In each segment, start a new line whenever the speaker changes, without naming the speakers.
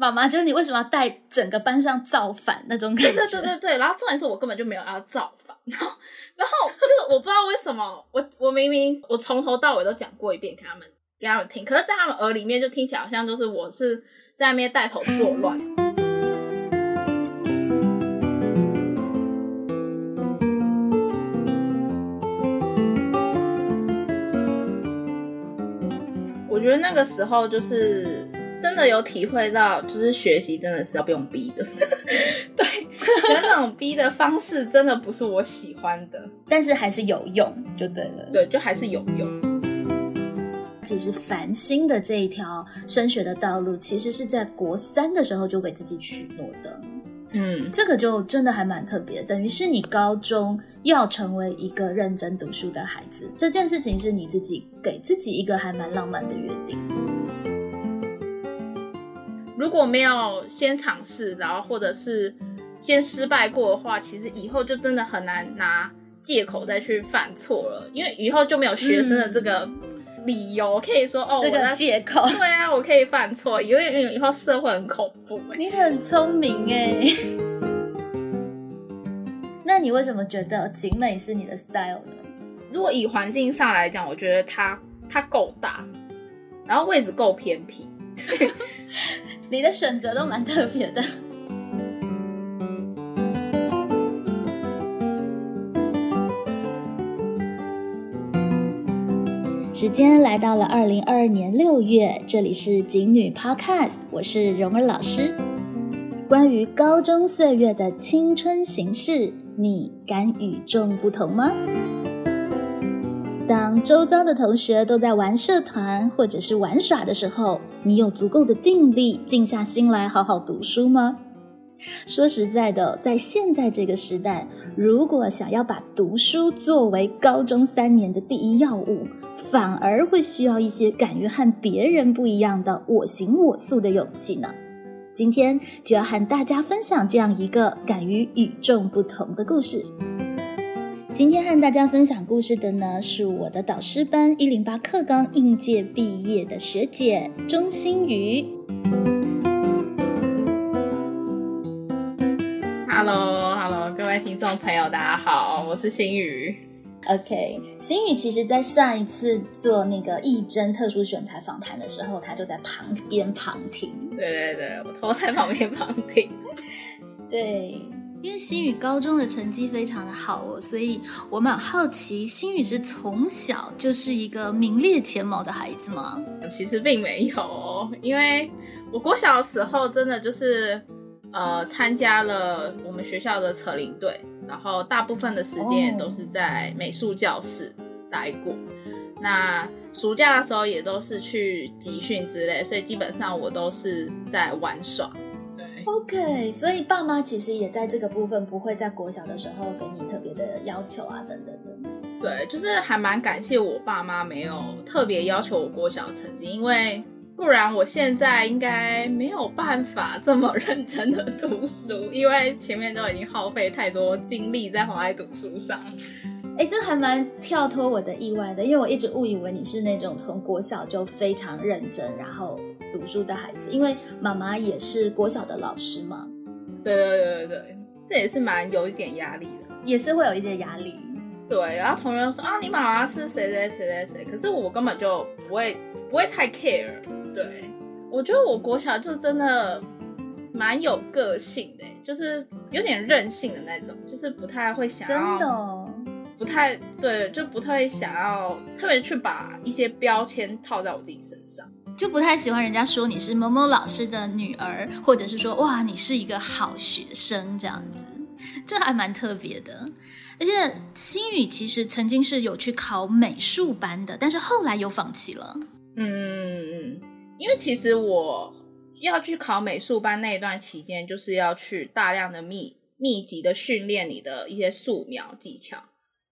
妈妈，就是你为什么要带整个班上造反那种感觉？
对对对对，然后重点是我根本就没有要造反，然后然后就是我不知道为什么，我我明明我从头到尾都讲过一遍给他们给他们听，可是在他们耳里面就听起来好像就是我是在那边带头作乱。我觉得那个时候就是真的有体会到，就是学习真的是要不用逼的，对，可是那种逼的方式真的不是我喜欢的，
但是还是有用，就对了。
对，就还是有用。
其实繁星的这一条升学的道路，其实是在国三的时候就给自己许诺的。
嗯，
这个就真的还蛮特别，等于是你高中要成为一个认真读书的孩子，这件事情是你自己给自己一个还蛮浪漫的约定。
如果没有先尝试，然后或者是先失败过的话，其实以后就真的很难拿借口再去犯错了，因为以后就没有学生的这个理由可以说哦，
这个借口。
对啊，我可以犯错，因为以后社会很恐怖哎。
你很聪明哎，那你为什么觉得景美是你的 style 呢？
如果以环境上来讲，我觉得它它够大，然后位置够偏僻。
你的选择都蛮特别的。时间来到了二零二二年六月，这里是景女 Podcast，我是蓉儿老师。关于高中岁月的青春形式，你敢与众不同吗？当周遭的同学都在玩社团或者是玩耍的时候，你有足够的定力静下心来好好读书吗？说实在的，在现在这个时代，如果想要把读书作为高中三年的第一要务，反而会需要一些敢于和别人不一样的我行我素的勇气呢。今天就要和大家分享这样一个敢于与众不同的故事。今天和大家分享故事的呢，是我的导师班一零八课纲应届毕业的学姐钟欣瑜。
Hello，Hello，各位听众朋友，大家好，我是心瑜。
OK，心宇其实在上一次做那个义珍特殊选材访谈的时候，他就在旁边旁听。
对对对，我偷在旁边旁听。
对，因为新宇高中的成绩非常的好哦，所以我蛮好奇，新宇是从小就是一个名列前茅的孩子吗？
其实并没有哦，因为我国小的时候真的就是呃参加了我们学校的扯铃队，然后大部分的时间也都是在美术教室待过。那暑假的时候也都是去集训之类，所以基本上我都是在玩耍。对
，OK，所以爸妈其实也在这个部分不会在国小的时候给你特别的要求啊，等等的。
对，就是还蛮感谢我爸妈没有特别要求我国小的成绩，因为不然我现在应该没有办法这么认真的读书，因为前面都已经耗费太多精力在花在读书上。
哎，这还蛮跳脱我的意外的，因为我一直误以为你是那种从国小就非常认真，然后读书的孩子，因为妈妈也是国小的老师嘛，
对对对对对，这也是蛮有一点压力的。
也是会有一些压力。
对，然后同学说啊，你妈妈是谁谁谁谁谁，可是我根本就不会不会太 care。对，我觉得我国小就真的蛮有个性的，就是有点任性的那种，就是不太会想要，
真的哦，
不太对，就不太想要特别去把一些标签套在我自己身上。
就不太喜欢人家说你是某某老师的女儿，或者是说哇你是一个好学生这样子，这还蛮特别的。而且新宇其实曾经是有去考美术班的，但是后来又放弃了。
嗯因为其实我要去考美术班那一段期间，就是要去大量的密密集的训练你的一些素描技巧，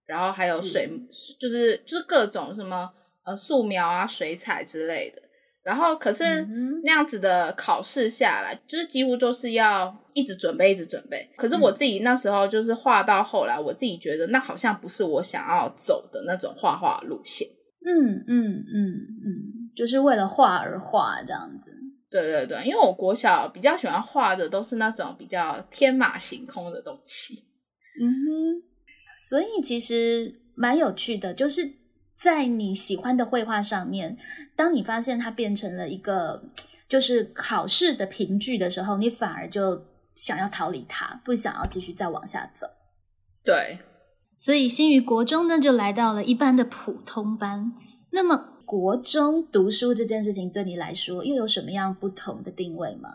然后还有
是
水，就是就是各种什么呃素描啊、水彩之类的。然后可是那样子的考试下来，就是几乎都是要一直准备，一直准备。可是我自己那时候就是画到后来，我自己觉得那好像不是我想要走的那种画画路线。
嗯嗯嗯嗯，就是为了画而画这样子。
对对对，因为我国小比较喜欢画的都是那种比较天马行空的东西。
嗯哼，所以其实蛮有趣的，就是在你喜欢的绘画上面，当你发现它变成了一个就是考试的凭据的时候，你反而就想要逃离它，不想要继续再往下走。
对，
所以新宇国中呢就来到了一般的普通班。那么国中读书这件事情对你来说又有什么样不同的定位吗？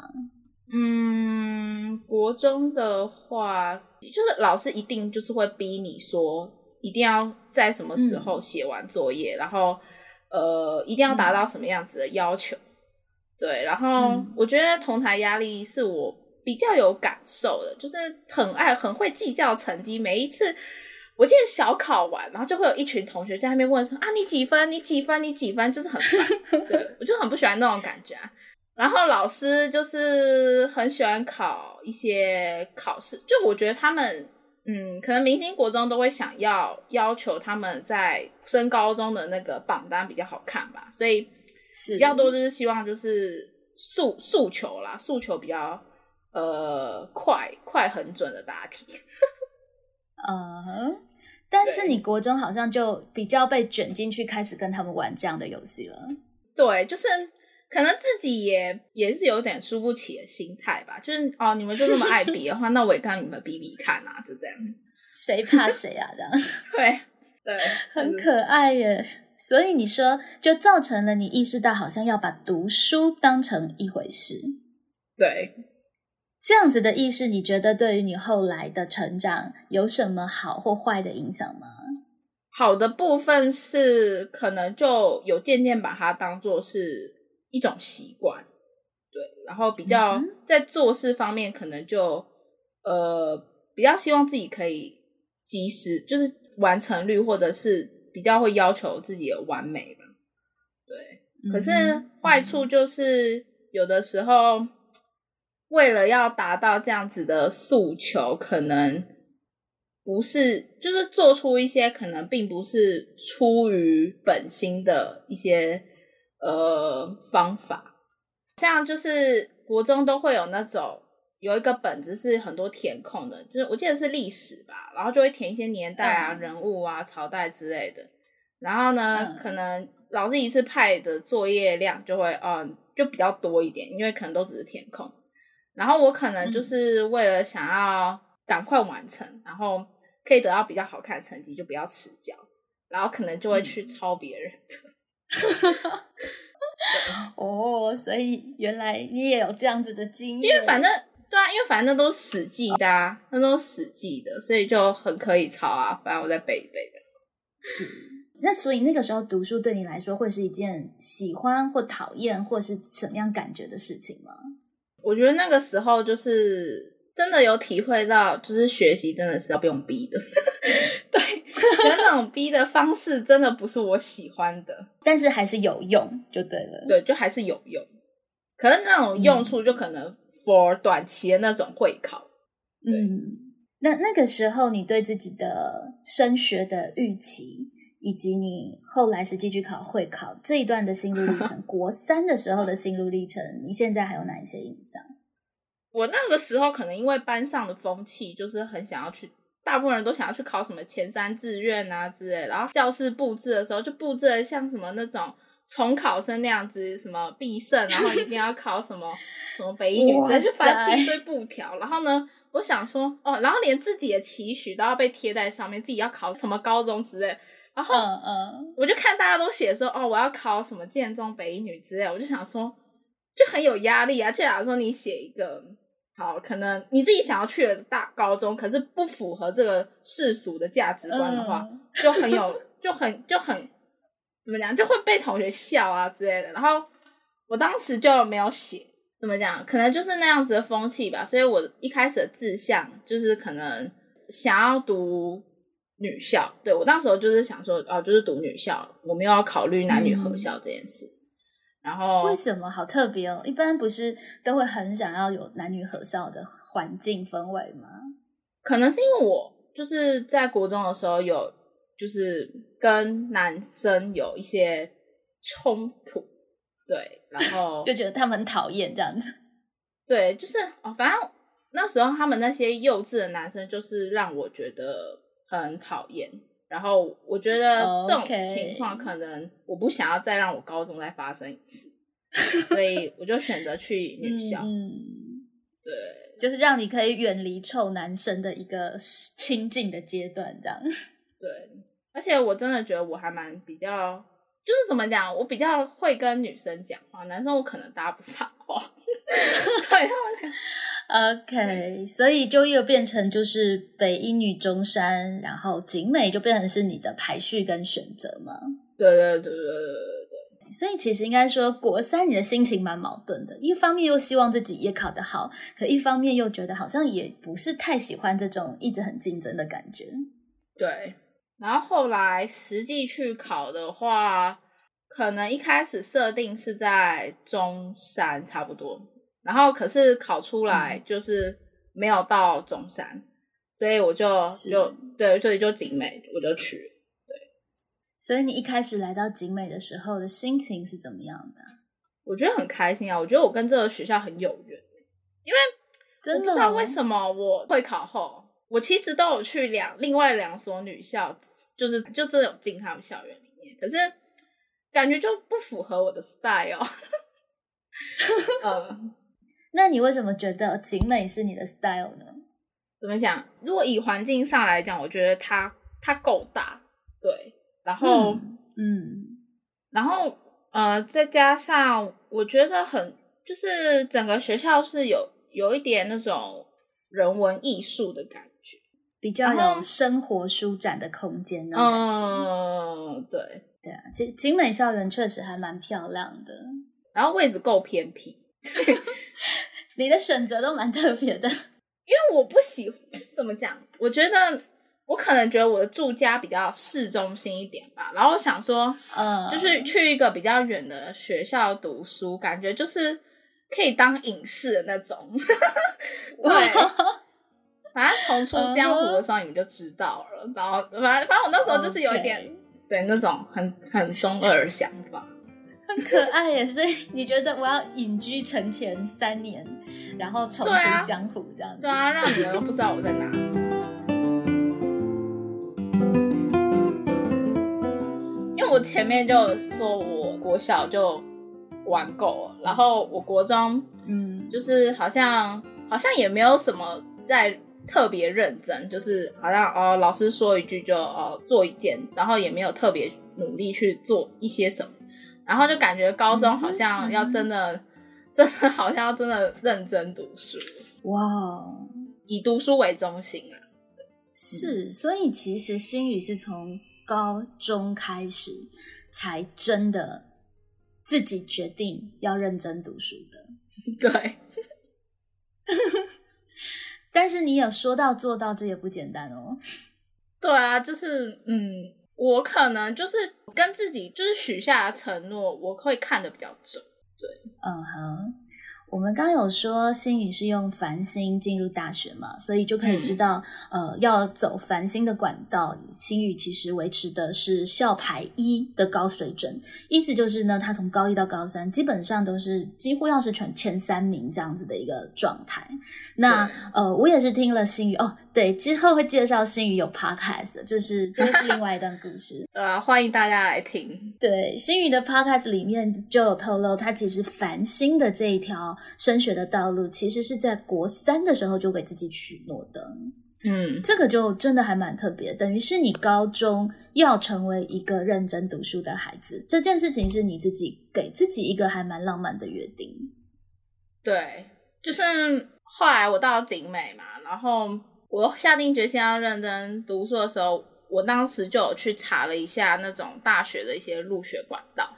嗯，国中的话，就是老师一定就是会逼你说，一定要在什么时候写完作业，然后呃，一定要达到什么样子的要求。对，然后我觉得同台压力是我比较有感受的，就是很爱很会计较成绩。每一次我记得小考完，然后就会有一群同学在那边问说：“啊，你几分？你几分？你几分？”就是很烦。对我就很不喜欢那种感觉。然后老师就是很喜欢考一些考试，就我觉得他们嗯，可能明星国中都会想要要求他们在升高中的那个榜单比较好看吧，所以比较多就是希望就是诉诉求啦，诉求比较呃快快很准的答题。
嗯，但是你国中好像就比较被卷进去，开始跟他们玩这样的游戏了。
对，就是。可能自己也也是有点输不起的心态吧，就是哦，你们就那么爱比的话，那我也跟你们比比看啊，就这样，
谁怕谁啊？这样
对对，
很可爱耶。所以你说，就造成了你意识到，好像要把读书当成一回事。
对，
这样子的意识，你觉得对于你后来的成长有什么好或坏的影响吗？
好的部分是，可能就有渐渐把它当做是。一种习惯，对，然后比较在做事方面，可能就呃比较希望自己可以及时，就是完成率，或者是比较会要求自己的完美吧。对，可是坏处就是有的时候为了要达到这样子的诉求，可能不是就是做出一些可能并不是出于本心的一些。呃，方法像就是国中都会有那种有一个本子是很多填空的，就是我记得是历史吧，然后就会填一些年代啊、人物啊、朝代之类的。然后呢，可能老师一次派的作业量就会嗯就比较多一点，因为可能都只是填空。然后我可能就是为了想要赶快完成，然后可以得到比较好看的成绩，就不要迟交，然后可能就会去抄别人的。
哦，所以原来你也有这样子的经验。
因为反正对啊，因为反正都是死记的，那都是死记的，所以就很可以抄啊。反正我再背一背的。
是，那所以那个时候读书对你来说会是一件喜欢或讨厌或是什么样感觉的事情吗？
我觉得那个时候就是。真的有体会到，就是学习真的是要不用逼的，对，那种逼的方式真的不是我喜欢的，
但是还是有用，就对了，
对，就还是有用，可能那种用处就可能 for 短期的那种会考，
嗯，那那个时候你对自己的升学的预期，以及你后来实际去考会考这一段的心路历程，国三的时候的心路历程，你现在还有哪一些印象？
我那个时候可能因为班上的风气，就是很想要去，大部分人都想要去考什么前三志愿啊之类。然后教室布置的时候，就布置的像什么那种重考生那样子，什么必胜，然后一定要考什么什么北一女，直接就翻贴一堆布条。然后呢，我想说哦，然后连自己的期许都要被贴在上面，自己要考什么高中之类。然后嗯嗯，我就看大家都写说哦，我要考什么建中、北一女之类，我就想说就很有压力啊。就假如说你写一个。好，可能你自己想要去的大高中，可是不符合这个世俗的价值观的话，就很有，就很就很怎么讲，就会被同学笑啊之类的。然后我当时就没有写，怎么讲，可能就是那样子的风气吧。所以我一开始的志向就是可能想要读女校，对我那时候就是想说，哦，就是读女校，我没有要考虑男女合校这件事。然后
为什么好特别哦？一般不是都会很想要有男女合校的环境氛围吗？
可能是因为我就是在国中的时候有就是跟男生有一些冲突，对，然后
就觉得他们很讨厌这样子。
对，就是哦，反正那时候他们那些幼稚的男生，就是让我觉得很讨厌。然后我觉得这种情况可能我不想要再让我高中再发生一次，所以我就选择去女校。
嗯，
对，
就是让你可以远离臭男生的一个亲近的阶段，这样。
对，而且我真的觉得我还蛮比较，就是怎么讲，我比较会跟女生讲话，男生我可能搭不上话。对
，OK，所以就又变成就是北一女中山，然后景美就变成是你的排序跟选择嘛？
对对对对对对对。
所以其实应该说，国三你的心情蛮矛盾的，一方面又希望自己也考得好，可一方面又觉得好像也不是太喜欢这种一直很竞争的感觉。
对，然后后来实际去考的话，可能一开始设定是在中山差不多。然后可是考出来就是没有到中山，所以我就就对，所以就景美我就去。对，
所以你一开始来到景美的时候的心情是怎么样的？
我觉得很开心啊！我觉得我跟这个学校很有缘，因为
真的
不知道为什么我会考后，我其实都有去两另外两所女校，就是就真的有进他们校园里面，可是感觉就不符合我的 style。
嗯。那你为什么觉得景美是你的 style 呢？
怎么讲？如果以环境上来讲，我觉得它它够大，对，然后
嗯，
然后呃，再加上我觉得很就是整个学校是有有一点那种人文艺术的感觉，
比较有生活舒展的空间那种感觉。
嗯，对
对啊，其实景美校园确实还蛮漂亮的，
然后位置够偏僻。
你的选择都蛮特别的，因
为我不喜怎么讲，我觉得我可能觉得我的住家比较市中心一点吧，然后我想说，
嗯，
就是去一个比较远的学校读书，感觉就是可以当隐士的那种。对，反正重出江湖的时候你们就知道了。然后，反正反正我那时候就是有一点对那种很很中二的想法。
很可爱耶，所以你觉得我要隐居城前三年，然后重出江湖这样子？
对啊，让你们都不知道我在哪。因为我前面就说，我国小就玩够了，然后我国中，
嗯，
就是好像好像也没有什么在特别认真，就是好像哦，老师说一句就哦做一件，然后也没有特别努力去做一些什么。然后就感觉高中好像要真的，真的好像要真的认真读书
哇，
以读书为中心啊。
是，所以其实心宇是从高中开始才真的自己决定要认真读书的。
对，
但是你有说到做到，这也不简单哦。
对啊，就是嗯。我可能就是跟自己就是许下的承诺，我会看的比较准。对，
嗯哼。我们刚有说星宇是用繁星进入大学嘛，所以就可以知道，呃，要走繁星的管道，星宇其实维持的是校排一的高水准，意思就是呢，他从高一到高三基本上都是几乎要是全前三名这样子的一个状态。那呃，我也是听了星宇哦，对，之后会介绍星宇有 podcast，就是这个是另外一段故事，
对啊，欢迎大家来听。
对，星宇的 podcast 里面就有透露，他其实繁星的这一条。升学的道路其实是在国三的时候就给自己许诺的，
嗯，
这个就真的还蛮特别，等于是你高中要成为一个认真读书的孩子，这件事情是你自己给自己一个还蛮浪漫的约定。
对，就是后来我到景美嘛，然后我下定决心要认真读书的时候，我当时就有去查了一下那种大学的一些入学管道。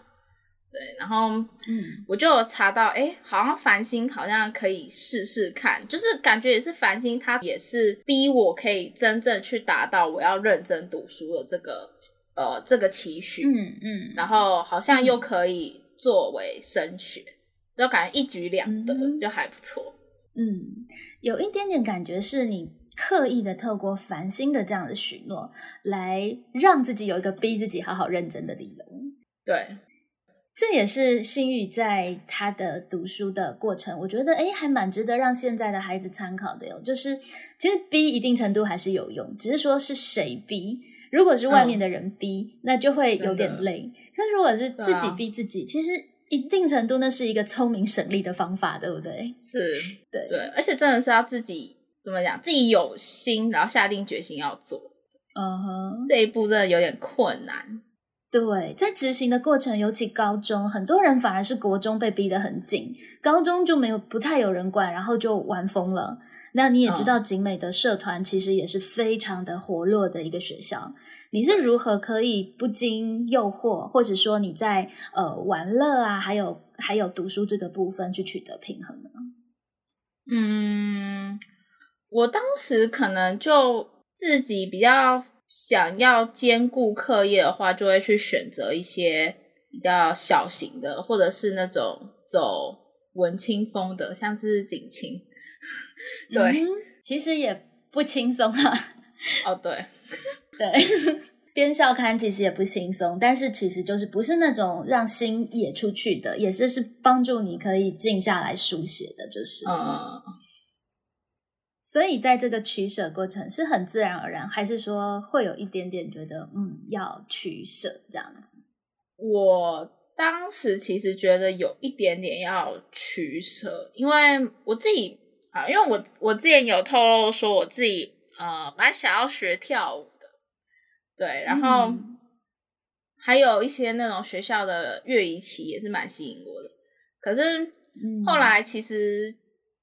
对，然后
嗯，
我就查到，哎，好像繁星好像可以试试看，就是感觉也是繁星，它也是逼我可以真正去达到我要认真读书的这个呃这个期许，
嗯嗯，
然后好像又可以作为升学，就感觉一举两得，就还不错。
嗯，有一点点感觉是你刻意的透过繁星的这样的许诺，来让自己有一个逼自己好好认真的理由。
对。
这也是新宇在他的读书的过程，我觉得诶还蛮值得让现在的孩子参考的哟。就是其实逼一定程度还是有用，只是说是谁逼。如果是外面的人逼，那就会有点累。可如果是自己逼自己，其实一定程度那是一个聪明省力的方法，对不对？
是，
对
对，而且真的是要自己怎么讲，自己有心，然后下定决心要做。
嗯哼，
这一步真的有点困难。
对，在执行的过程，尤其高中，很多人反而是国中被逼得很紧，高中就没有不太有人管，然后就玩疯了。那你也知道，景美的社团其实也是非常的活络的一个学校。你是如何可以不经诱惑，或者说你在呃玩乐啊，还有还有读书这个部分去取得平衡呢？
嗯，我当时可能就自己比较。想要兼顾课业的话，就会去选择一些比较小型的，或者是那种走文青风的，像是景青。对，
其实也不轻松啊。
哦，对，
对，编校刊其实也不轻松，但是其实就是不是那种让心野出去的，也就是帮助你可以静下来书写的，就是。嗯。所以在这个取舍过程是很自然而然，还是说会有一点点觉得嗯要取舍这样子？
我当时其实觉得有一点点要取舍，因为我自己啊，因为我我之前有透露说我自己呃蛮想要学跳舞的，对，然后还有一些那种学校的乐仪期也是蛮吸引我的，可是后来其实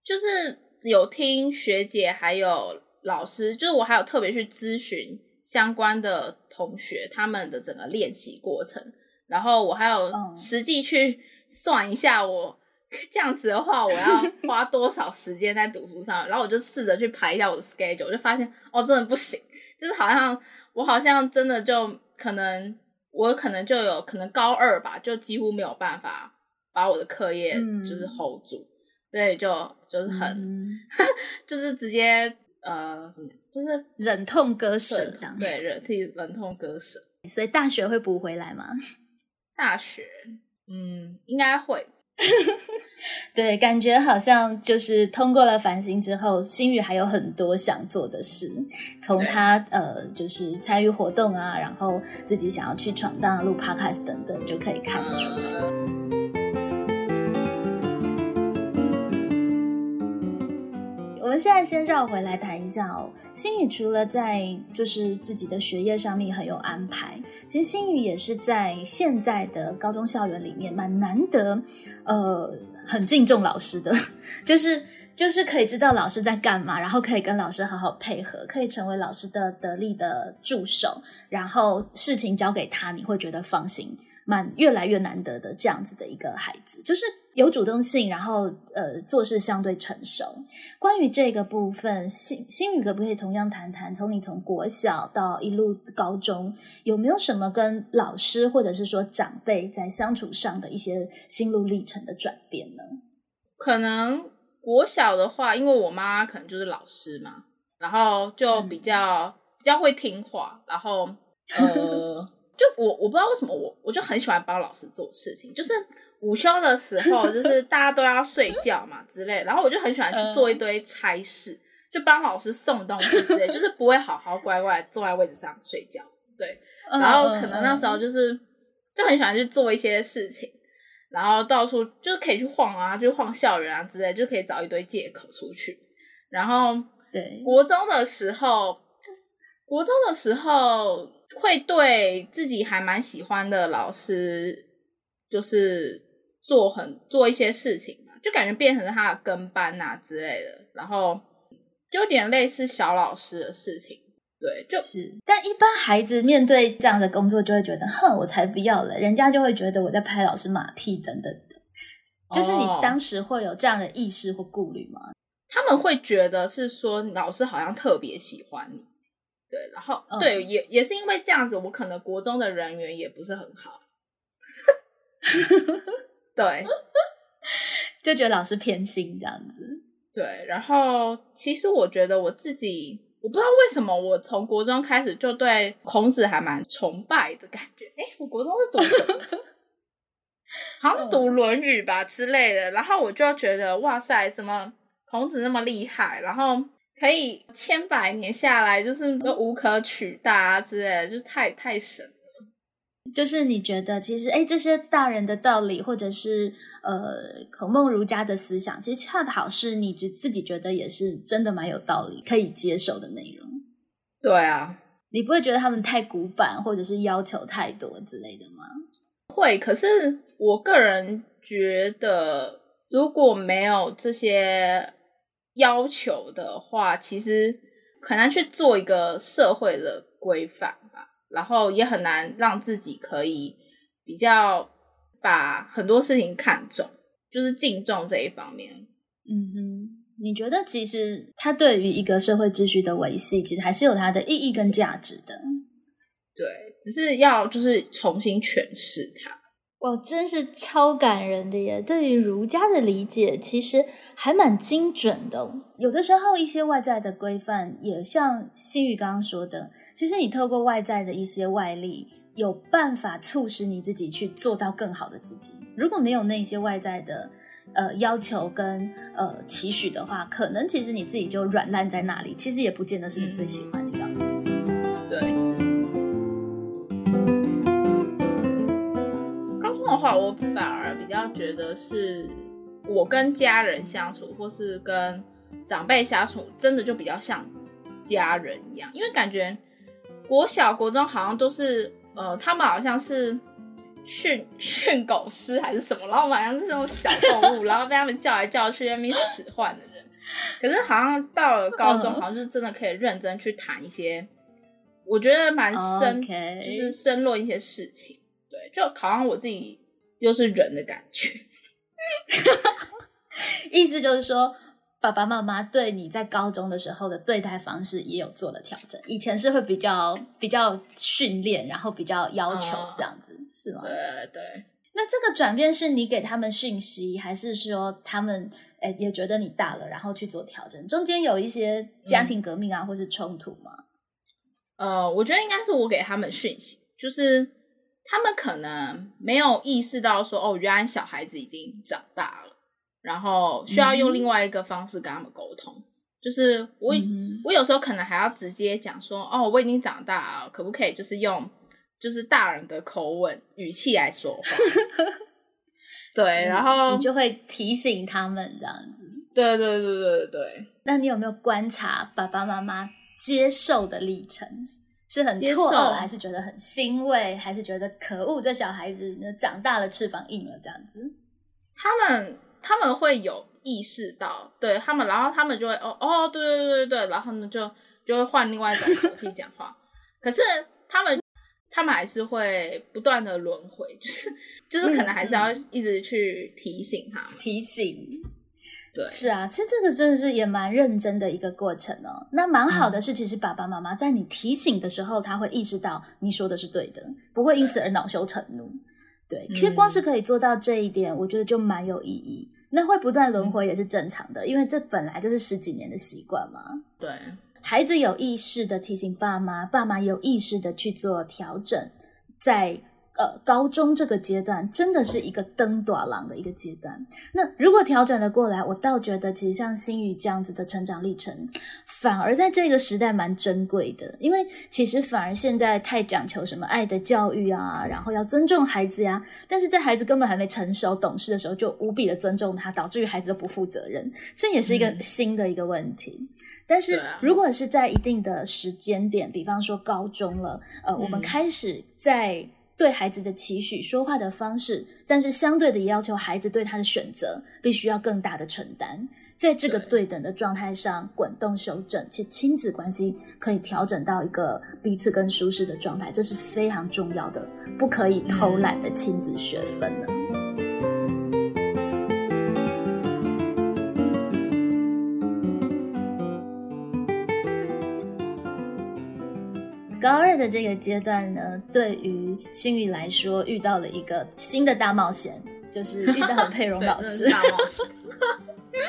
就是。有听学姐还有老师，就是我还有特别去咨询相关的同学他们的整个练习过程，然后我还有实际去算一下，我 这样子的话我要 花多少时间在读书上，然后我就试着去排一下我的 schedule，我就发现哦，真的不行，就是好像我好像真的就可能我可能就有可能高二吧，就几乎没有办法把我的课业就是 hold 住。所以就就是很，就是直接呃，怎么就是
忍痛割舍这样，
对，忍替忍痛割舍。
所以大学会补回来吗？
大学，嗯，应该会。
对，感觉好像就是通过了反省之后，心宇还有很多想做的事。从他呃，就是参与活动啊，然后自己想要去闯荡、录 podcast 等等，就可以看得出来。我们现在先绕回来谈一下哦。星宇除了在就是自己的学业上面很有安排，其实星宇也是在现在的高中校园里面蛮难得，呃，很敬重老师的，就是就是可以知道老师在干嘛，然后可以跟老师好好配合，可以成为老师的得力的助手，然后事情交给他，你会觉得放心。蛮越来越难得的这样子的一个孩子，就是有主动性，然后呃做事相对成熟。关于这个部分，新新宇可不可以同样谈谈？从你从国小到一路高中，有没有什么跟老师或者是说长辈在相处上的一些心路历程的转变呢？
可能国小的话，因为我妈可能就是老师嘛，然后就比较比较会听话，然后呃。就我我不知道为什么我我就很喜欢帮老师做事情，就是午休的时候，就是大家都要睡觉嘛之类，然后我就很喜欢去做一堆差事，就帮老师送东西之类，就是不会好好乖乖坐在位置上睡觉。对，然后可能那时候就是就很喜欢去做一些事情，然后到处就是可以去晃啊，就晃校园啊之类，就可以找一堆借口出去。然后
对
国中的时候，国中的时候。会对自己还蛮喜欢的老师，就是做很做一些事情嘛，就感觉变成他的跟班啊之类的，然后有点类似小老师的事情。对，就
是。但一般孩子面对这样的工作，就会觉得，哼，我才不要了。人家就会觉得我在拍老师马屁等等的。就是你当时会有这样的意识或顾虑吗？
他们会觉得是说老师好像特别喜欢你。对，然后对，也也是因为这样子，我可能国中的人缘也不是很好，对，
就觉得老师偏心这样子。
对，然后其实我觉得我自己，我不知道为什么，我从国中开始就对孔子还蛮崇拜的感觉。哎，我国中是读什么？好像是读《论语》吧之类的，然后我就觉得哇塞，怎么孔子那么厉害，然后可以千百年下来就是都无可取代啊之类的，就是太太神了。
就是你觉得其实哎，这些大人的道理，或者是呃孔孟儒家的思想，其实恰好是你自自己觉得也是真的蛮有道理，可以接受的内容。
对啊，
你不会觉得他们太古板，或者是要求太多之类的吗？
会，可是我个人觉得，如果没有这些要求的话，其实很难去做一个社会的规范吧。然后也很难让自己可以比较把很多事情看重，就是敬重这一方面。
嗯哼，你觉得其实它对于一个社会秩序的维系，其实还是有它的意义跟价值的。
对，只是要就是重新诠释它。
哇，真是超感人的耶！对于儒家的理解，其实还蛮精准的。有的时候，一些外在的规范，也像新宇刚刚说的，其实你透过外在的一些外力，有办法促使你自己去做到更好的自己。如果没有那些外在的呃要求跟呃期许的话，可能其实你自己就软烂在那里，其实也不见得是你最喜欢的样子。
话，我反而比较觉得是我跟家人相处，或是跟长辈相处，真的就比较像家人一样。因为感觉国小、国中好像都是呃，他们好像是训训狗师还是什么，然后好像是那种小动物，然后被他们叫来叫去那边使唤的人。可是好像到了高中，好像是真的可以认真去谈一些，我觉得蛮深，就是深论一些事情。对，就好像我自己。又是人的感觉，
意思就是说，爸爸妈妈对你在高中的时候的对待方式也有做了调整。以前是会比较比较训练，然后比较要求这样子，是吗？
对对。
那这个转变是你给他们讯息，还是说他们诶也觉得你大了，然后去做调整？中间有一些家庭革命啊，或是冲突吗？
呃，我觉得应该是我给他们讯息，就是。他们可能没有意识到说，哦，原来小孩子已经长大了，然后需要用另外一个方式跟他们沟通。就是我，我有时候可能还要直接讲说，哦，我已经长大了，可不可以就是用就是大人的口吻语气来说话？对，然后
你就会提醒他们这样子。
对对对对对。
那你有没有观察爸爸妈妈接受的历程？是很错愕，还是觉得很欣慰，还是觉得可恶？这小孩子长大了，翅膀硬了，这样子。
他们他们会有意识到，对他们，然后他们就会哦哦，对对对对对，然后呢就就会换另外一种口气讲话。可是他们他们还是会不断的轮回，就是就是可能还是要一直去提醒他们，
提醒。
对，
是啊，其实这个真的是也蛮认真的一个过程哦。那蛮好的是，其实爸爸妈妈在你提醒的时候，他会意识到你说的是对的，不会因此而恼羞成怒。对，其实光是可以做到这一点，我觉得就蛮有意义。那会不断轮回也是正常的，因为这本来就是十几年的习惯嘛。
对，
孩子有意识的提醒爸妈，爸妈有意识的去做调整，在。呃，高中这个阶段真的是一个登短廊的一个阶段。那如果调整了过来，我倒觉得其实像新宇这样子的成长历程，反而在这个时代蛮珍贵的。因为其实反而现在太讲求什么爱的教育啊，然后要尊重孩子呀，但是在孩子根本还没成熟懂事的时候，就无比的尊重他，导致于孩子都不负责任，这也是一个新的一个问题。但是如果是在一定的时间点，比方说高中了，呃，我们开始在。对孩子的期许、说话的方式，但是相对的也要求孩子对他的选择必须要更大的承担。在这个对等的状态上滚动修正，且亲子关系可以调整到一个彼此更舒适的状态，这是非常重要的，不可以偷懒的亲子学分呢。高二的这个阶段呢，对于心宇来说，遇到了一个新的大冒险，就是遇到了佩蓉老师。
大冒险。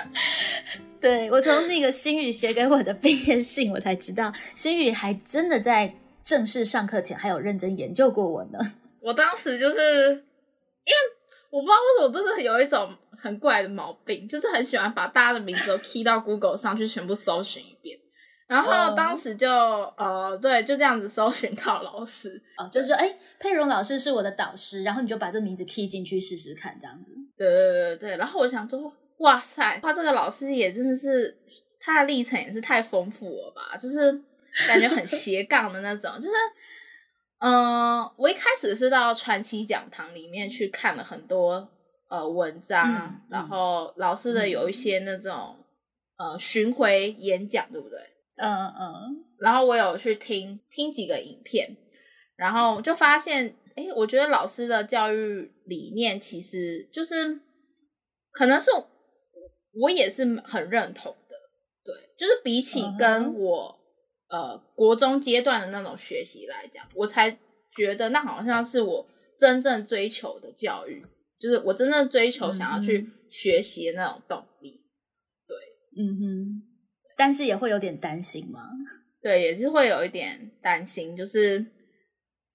对我从那个心宇写给我的毕业信，我才知道心宇还真的在正式上课前还有认真研究过我呢。
我当时就是因为我不知道为什么，真的有一种很怪的毛病，就是很喜欢把大家的名字都 key 到 Google 上去，全部搜寻一遍。然后当时就呃，对，就这样子搜寻到老师
哦，就是说，哎，佩蓉老师是我的导师，然后你就把这名字 key 进去试试看，这样子。
对对对对，然后我想说，哇塞，哇，这个老师也真的是他的历程也是太丰富了吧，就是感觉很斜杠的那种，就是。嗯，我一开始是到传奇讲堂里面去看了很多呃文章，然后老师的有一些那种呃巡回演讲，对不对？
嗯嗯。
然后我有去听听几个影片，然后就发现，哎，我觉得老师的教育理念其实就是可能是我也是很认同的，对，就是比起跟我。呃，国中阶段的那种学习来讲，我才觉得那好像是我真正追求的教育，就是我真正追求想要去学习的那种动力。对，
嗯哼，但是也会有点担心吗？
对，也是会有一点担心，就是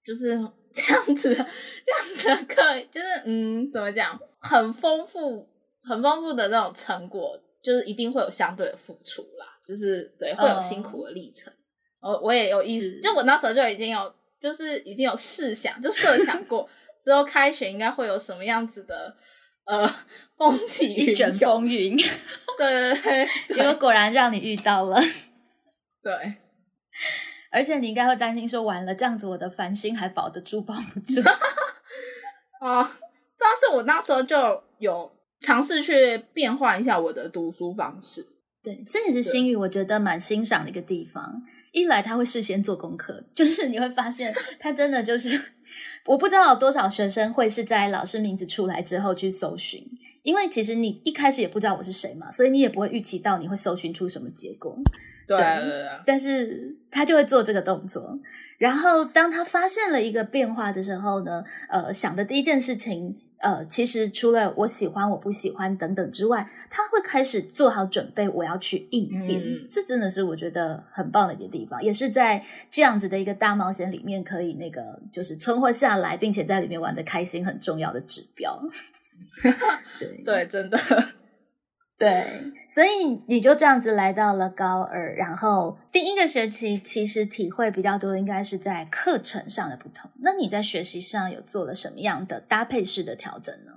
就是 这样子，这样子的课，就是嗯，怎么讲，很丰富，很丰富的那种成果，就是一定会有相对的付出啦，就是对，会有辛苦的历程。我我也有意思，就我那时候就已经有，就是已经有试想，就设想过 之后开学应该会有什么样子的呃风起
一卷风云，
对对。对，
结果果然让你遇到了，
对，
而且你应该会担心说完了这样子我的繁星还保得住保不住。
啊，但是我那时候就有尝试去变换一下我的读书方式。
对，这也是新宇我觉得蛮欣赏的一个地方。一来他会事先做功课，就是你会发现他真的就是，我不知道有多少学生会是在老师名字出来之后去搜寻，因为其实你一开始也不知道我是谁嘛，所以你也不会预期到你会搜寻出什么结果。
对对对。
但是他就会做这个动作，然后当他发现了一个变化的时候呢，呃，想的第一件事情。呃，其实除了我喜欢、我不喜欢等等之外，他会开始做好准备，我要去应变。这真的是我觉得很棒的一个地方，也是在这样子的一个大冒险里面可以那个就是存活下来，并且在里面玩的开心，很重要的指标。对
对，真的。
对，所以你就这样子来到了高二，然后第一个学期其实体会比较多的应该是在课程上的不同。那你在学习上有做了什么样的搭配式的调整呢？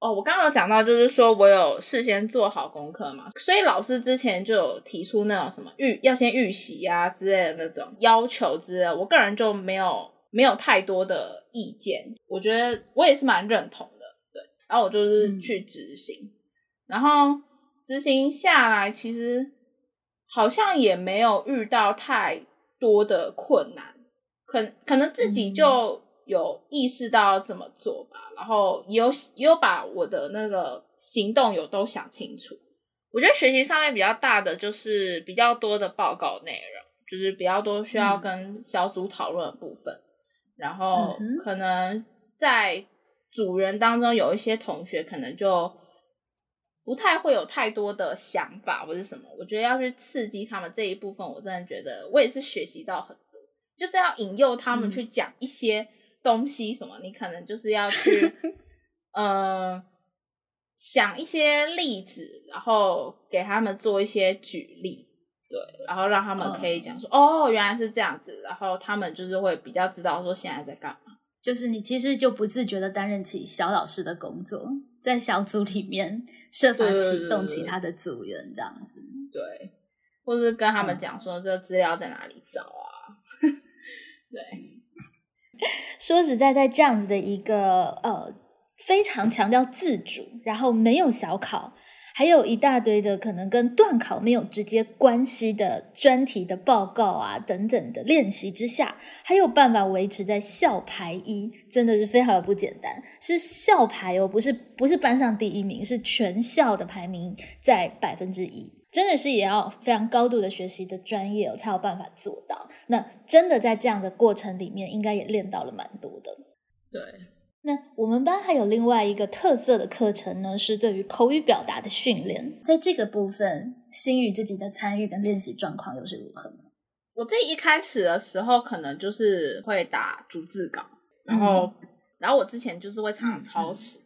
哦，我刚刚有讲到，就是说我有事先做好功课嘛，所以老师之前就有提出那种什么预要先预习啊之类的那种要求之类，我个人就没有没有太多的意见，我觉得我也是蛮认同的，对，然后我就是去执行，然后。执行下来，其实好像也没有遇到太多的困难，可可能自己就有意识到要这么做吧，然后也有也有把我的那个行动有都想清楚。我觉得学习上面比较大的就是比较多的报告内容，就是比较多需要跟小组讨论的部分，然后可能在组员当中有一些同学可能就。不太会有太多的想法或者什么，我觉得要去刺激他们这一部分，我真的觉得我也是学习到很多，就是要引诱他们去讲一些东西，什么你可能就是要去，呃，想一些例子，然后给他们做一些举例，对，然后让他们可以讲说，哦，原来是这样子，然后他们就是会比较知道说现在在干嘛，
就是你其实就不自觉的担任起小老师的工作，在小组里面。设法启动其他的组员，这样子，
对，或者是跟他们讲说这资料在哪里找啊？对，
说实在，在这样子的一个呃非常强调自主，然后没有小考。还有一大堆的可能跟段考没有直接关系的专题的报告啊等等的练习之下，还有办法维持在校排一，真的是非常的不简单。是校排哦，不是不是班上第一名，是全校的排名在百分之一，真的是也要非常高度的学习的专业才有办法做到。那真的在这样的过程里面，应该也练到了蛮多的。
对。
那我们班还有另外一个特色的课程呢，是对于口语表达的训练。在这个部分，新宇自己的参与跟练习状况又是如何呢？
我自己一开始的时候，可能就是会打逐字稿，然后，然后我之前就是会常常抄袭，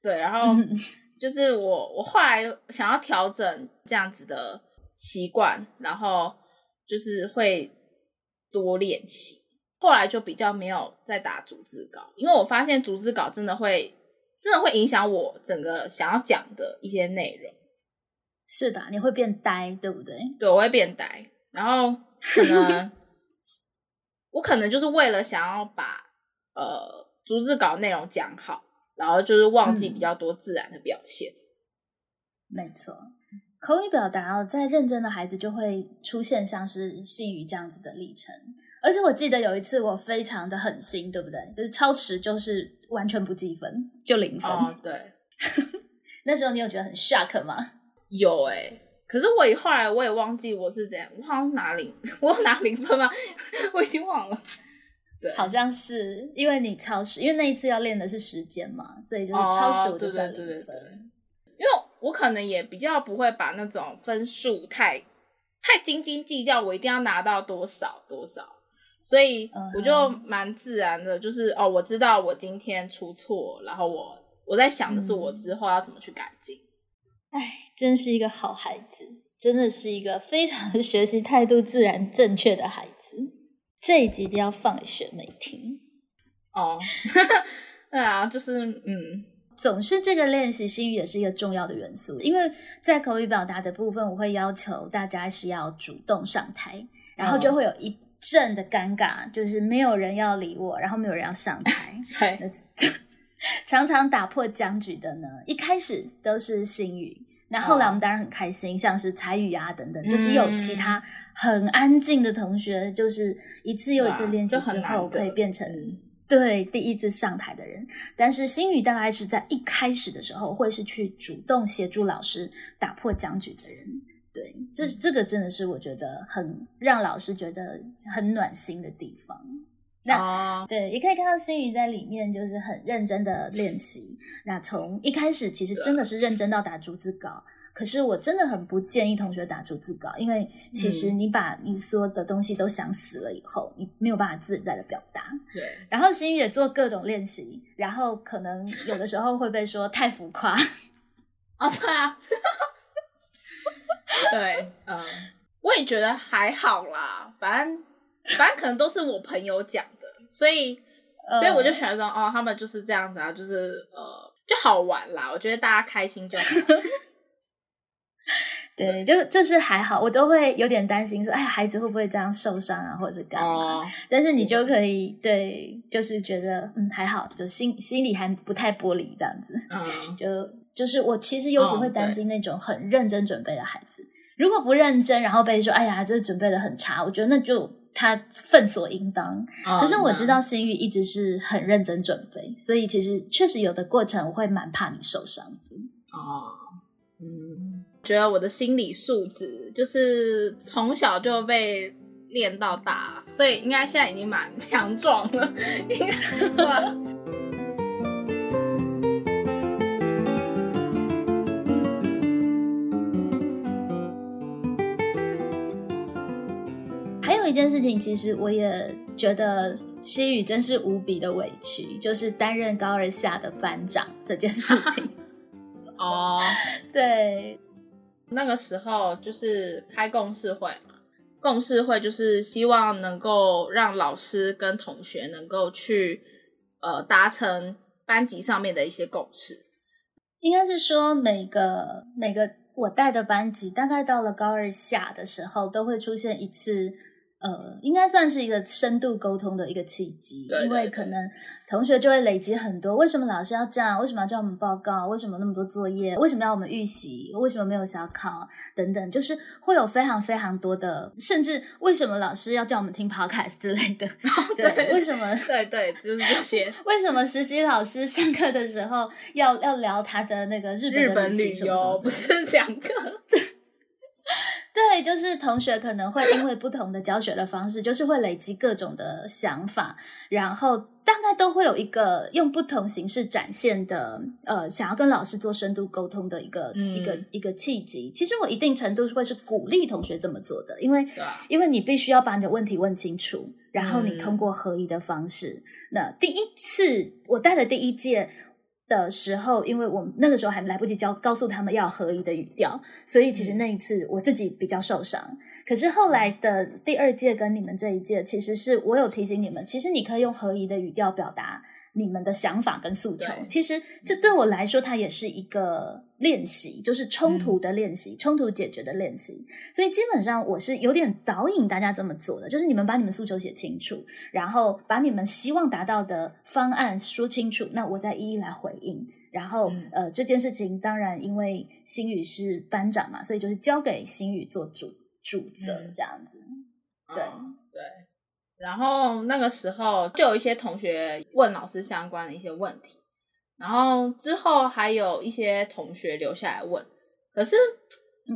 对，然后 就是我我后来想要调整这样子的习惯，然后就是会多练习。后来就比较没有再打逐字稿，因为我发现逐字稿真的会真的会影响我整个想要讲的一些内容。
是的？你会变呆，对不对？
对，我会变呆，然后可能 我可能就是为了想要把呃逐字稿内容讲好，然后就是忘记比较多自然的表现。
没错，口语表达哦，在认真的孩子就会出现像是信宇这样子的历程。而且我记得有一次我非常的狠心，对不对？就是超时就是完全不计分，就零分。
哦，对。
那时候你有觉得很 shock 吗？
有哎，可是我后来我也忘记我是怎样，我好像拿零，我拿零分吗？我已经忘了。对，
好像是因为你超时，因为那一次要练的是时间嘛，所以就是超时我就算零分。
因为我可能也比较不会把那种分数太太斤斤计较，我一定要拿到多少多少，所以我就蛮自然的，就是哦，我知道我今天出错，然后我我在想的是我之后要怎么去改进。
哎，真是一个好孩子，真的是一个非常学习态度自然正确的孩子。这一集一定要放给学妹听
哦。对啊，就是嗯，
总是这个练习心语也是一个重要的元素，因为在口语表达的部分，我会要求大家是要主动上台，然后就会有一阵的尴尬，就是没有人要理我，然后没有人要上台。
对。
常常打破僵局的呢，一开始都是新宇，那后来我们当然很开心，像是彩宇啊等等，就是有其他很安静的同学，就是一次又一次练习之后，可以变成对第一次上台的人。但是新宇大概是在一开始的时候，会是去主动协助老师打破僵局的人。对，这这个真的是我觉得很让老师觉得很暖心的地方。那对，也可以看到新宇在里面就是很认真的练习。那从一开始其实真的是认真到打逐字稿，可是我真的很不建议同学打逐字稿，因为其实你把你所有的东西都想死了以后，你没有办法自在的表达。
对。
然后新宇也做各种练习，然后可能有的时候会被说太浮夸。
啊，对啊。对，嗯，我也觉得还好啦，反正。反正可能都是我朋友讲的，所以所以我就选择说，哦，他们就是这样子啊，就是呃，就好玩啦。我觉得大家开心就好。
对，就就是还好，我都会有点担心说，哎，孩子会不会这样受伤啊，或者是干嘛？但是你就可以对，就是觉得嗯还好，就心心里还不太玻璃这样子。嗯，就就是我其实尤其会担心那种很认真准备的孩子，如果不认真，然后被说，哎呀，这准备的很差，我觉得那就。他分所应当，可是我知道心玉一直是很认真准备，所以其实确实有的过程我会蛮怕你受伤的。
哦，嗯，觉得我的心理素质就是从小就被练到大，所以应该现在已经蛮强壮了，应该。
一件事情，其实我也觉得西宇真是无比的委屈，就是担任高二下的班长这件事情。
哦，
对，
那个时候就是开共事会嘛，共事会就是希望能够让老师跟同学能够去呃达成班级上面的一些共识。
应该是说每个每个我带的班级，大概到了高二下的时候，都会出现一次。呃，应该算是一个深度沟通的一个契机，因为可能同学就会累积很多，为什么老师要这样？为什么要叫我们报告？为什么那么多作业？为什么要我们预习？为什么没有小考？等等，就是会有非常非常多的，甚至为什么老师要叫我们听 podcast 之类的？对，为什么？
对对，就是这些。
为什么实习老师上课的时候要要聊他的那个日
本
旅
游，不是讲课？
对，就是同学可能会因为不同的教学的方式，就是会累积各种的想法，然后大概都会有一个用不同形式展现的，呃，想要跟老师做深度沟通的一个一个一个契机。其实我一定程度会是鼓励同学这么做的，因为因为你必须要把你的问题问清楚，然后你通过合一的方式。那第一次我带的第一届。的时候，因为我们那个时候还来不及教告诉他们要合一的语调，所以其实那一次我自己比较受伤。可是后来的第二届跟你们这一届，其实是我有提醒你们，其实你可以用合一的语调表达你们的想法跟诉求。其实这对我来说，它也是一个练习，就是冲突的练习，冲突解决的练习。所以基本上我是有点导引大家这么做的，就是你们把你们诉求写清楚，然后把你们希望达到的方案说清楚，那我再一一来回。应，然后呃，这件事情当然因为新宇是班长嘛，所以就是交给新宇做主主责这样子。对
对，然后那个时候就有一些同学问老师相关的一些问题，然后之后还有一些同学留下来问，可是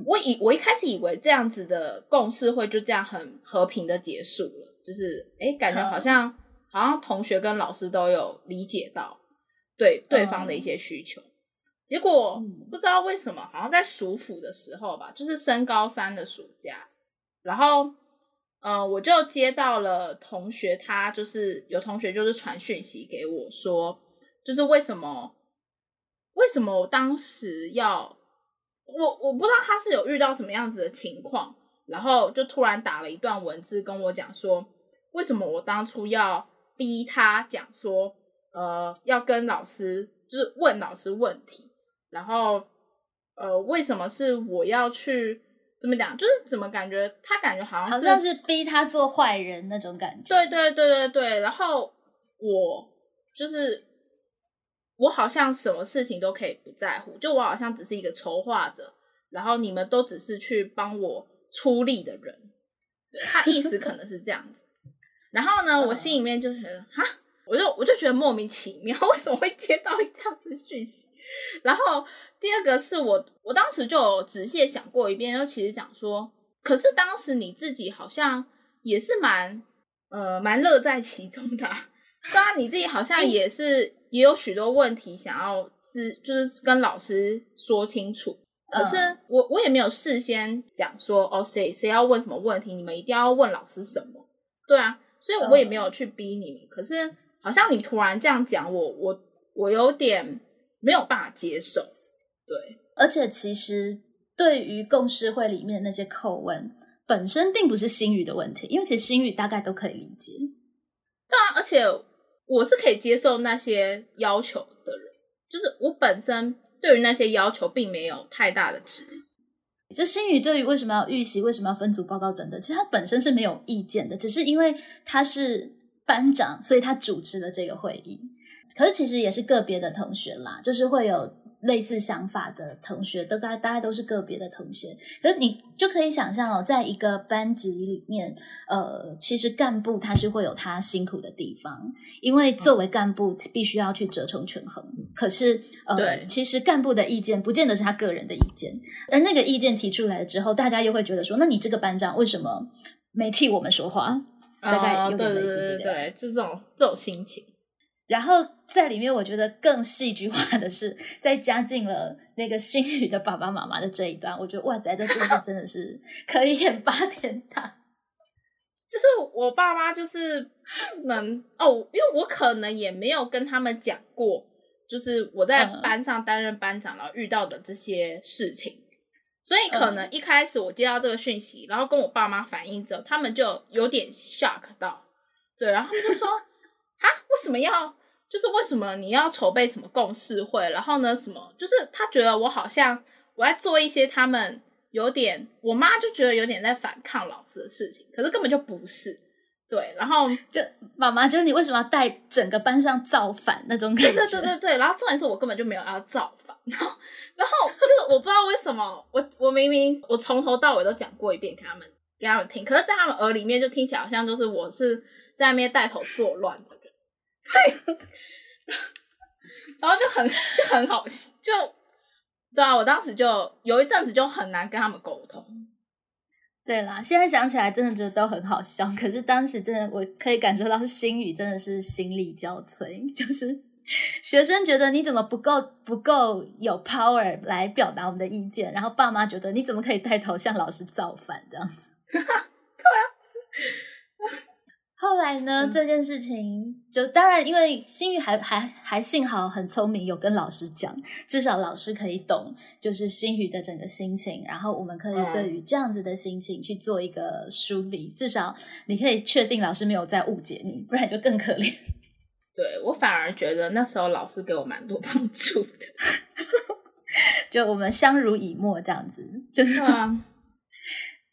我以我一开始以为这样子的共识会就这样很和平的结束了，就是哎，感觉好像好像同学跟老师都有理解到。对对方的一些需求，结果不知道为什么，好像在暑辅的时候吧，就是升高三的暑假，然后，呃，我就接到了同学，他就是有同学就是传讯息给我说，就是为什么为什么我当时要我我不知道他是有遇到什么样子的情况，然后就突然打了一段文字跟我讲说，为什么我当初要逼他讲说。呃，要跟老师就是问老师问题，然后呃，为什么是我要去怎么讲？就是怎么感觉他感觉好像
好像是逼他做坏人那种感觉。
对对对对对，然后我就是我好像什么事情都可以不在乎，就我好像只是一个筹划者，然后你们都只是去帮我出力的人。他意思可能是这样子，然后呢，我心里面就觉得哈。我就我就觉得莫名其妙，为什么会接到这样子讯息？然后第二个是我我当时就有仔细想过一遍，就其实讲说，可是当时你自己好像也是蛮呃蛮乐在其中的，当然你自己好像也是也有许多问题想要是就是跟老师说清楚，可是我我也没有事先讲说哦谁谁要问什么问题，你们一定要问老师什么，对啊，所以我也没有去逼你们，可是。好像你突然这样讲我，我我有点没有办法接受。对，
而且其实对于共识会里面那些口吻本身并不是心语的问题，因为其实心语大概都可以理解。
对啊，而且我是可以接受那些要求的人，就是我本身对于那些要求并没有太大的质疑。
就心语对于为什么要预习、为什么要分组报告等等，其实他本身是没有意见的，只是因为他是。班长，所以他主持了这个会议。可是其实也是个别的同学啦，就是会有类似想法的同学，都大大概都是个别的同学。可是你就可以想象哦，在一个班级里面，呃，其实干部他是会有他辛苦的地方，因为作为干部必须要去折冲权衡。可是呃，其实干部的意见不见得是他个人的意见，而那个意见提出来了之后，大家又会觉得说，那你这个班长为什么没替我们说话？大概有点类似这
个，就这种这种心情。
然后在里面，我觉得更戏剧化的是，在加进了那个星宇的爸爸妈妈的这一段。我觉得哇塞，这故事真的是 可以演八点档。
就是我爸妈就是不能哦，因为我可能也没有跟他们讲过，就是我在班上担任班长然后遇到的这些事情。所以可能一开始我接到这个讯息，然后跟我爸妈反映之后，他们就有点 shock 到，对，然后他们就说：“啊，为什么要？就是为什么你要筹备什么共事会？然后呢，什么？就是他觉得我好像我在做一些他们有点，我妈就觉得有点在反抗老师的事情，可是根本就不是。”对，然后
就妈妈，就是你为什么要带整个班上造反那种感觉？
对对对对对。然后重点是我根本就没有要造反，然后然后就是我不知道为什么，我我明明我从头到尾都讲过一遍给他们给他们听，可是在他们耳里面就听起来好像就是我是在那边带头作乱的人。对，然后就很就很好，就对啊，我当时就有一阵子就很难跟他们沟通。
对啦，现在想起来真的觉得都很好笑。可是当时真的，我可以感受到心语真的是心力交瘁，就是学生觉得你怎么不够不够有 power 来表达我们的意见，然后爸妈觉得你怎么可以带头向老师造反这样子？
对啊。
后来呢，这件事情就当然，因为心宇还还还幸好很聪明，有跟老师讲，至少老师可以懂，就是心宇的整个心情，然后我们可以对于这样子的心情去做一个梳理，至少你可以确定老师没有在误解你，不然就更可怜。
对我反而觉得那时候老师给我蛮多帮助的，
就我们相濡以沫这样子，就是。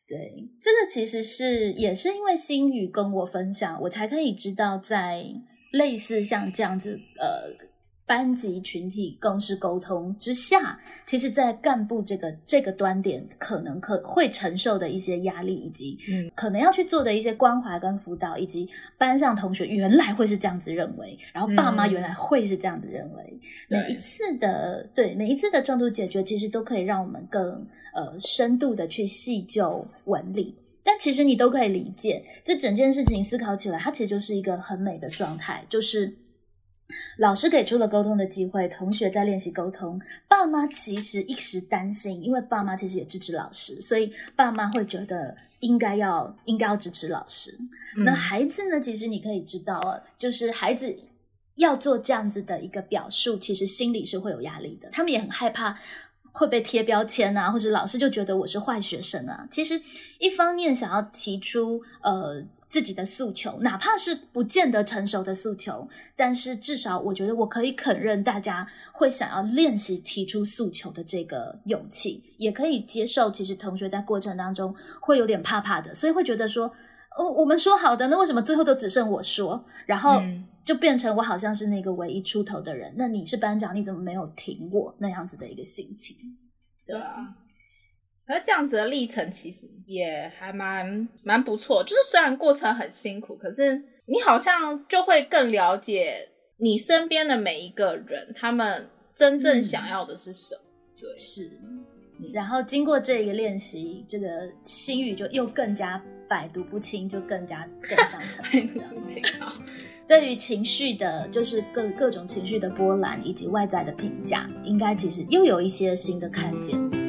对，这个其实是也是因为心宇跟我分享，我才可以知道，在类似像这样子呃。班级群体更是沟通之下，其实，在干部这个这个端点，可能可会承受的一些压力，以及可能要去做的一些关怀跟辅导，以及班上同学原来会是这样子认为，然后爸妈原来会是这样子认为，每一次的对每一次的重度解决，其实都可以让我们更呃深度的去细究纹理。但其实你都可以理解，这整件事情思考起来，它其实就是一个很美的状态，就是。老师给出了沟通的机会，同学在练习沟通。爸妈其实一时担心，因为爸妈其实也支持老师，所以爸妈会觉得应该要应该要支持老师。那孩子呢？其实你可以知道啊，就是孩子要做这样子的一个表述，其实心里是会有压力的。他们也很害怕会被贴标签啊，或者老师就觉得我是坏学生啊。其实一方面想要提出呃。自己的诉求，哪怕是不见得成熟的诉求，但是至少我觉得我可以肯认，大家会想要练习提出诉求的这个勇气，也可以接受。其实同学在过程当中会有点怕怕的，所以会觉得说，哦，我们说好的，那为什么最后都只剩我说，然后就变成我好像是那个唯一出头的人？那你是班长，你怎么没有停我那样子的一个心情？
对啊。那这样子的历程其实也还蛮蛮不错，就是虽然过程很辛苦，可是你好像就会更了解你身边的每一个人，他们真正想要的是什么。对，
是。然后经过这个练习，这个心语就又更加百毒不侵，就更加更上层。
百毒不侵啊！
对于情绪的，就是各各种情绪的波澜以及外在的评价，应该其实又有一些新的看见。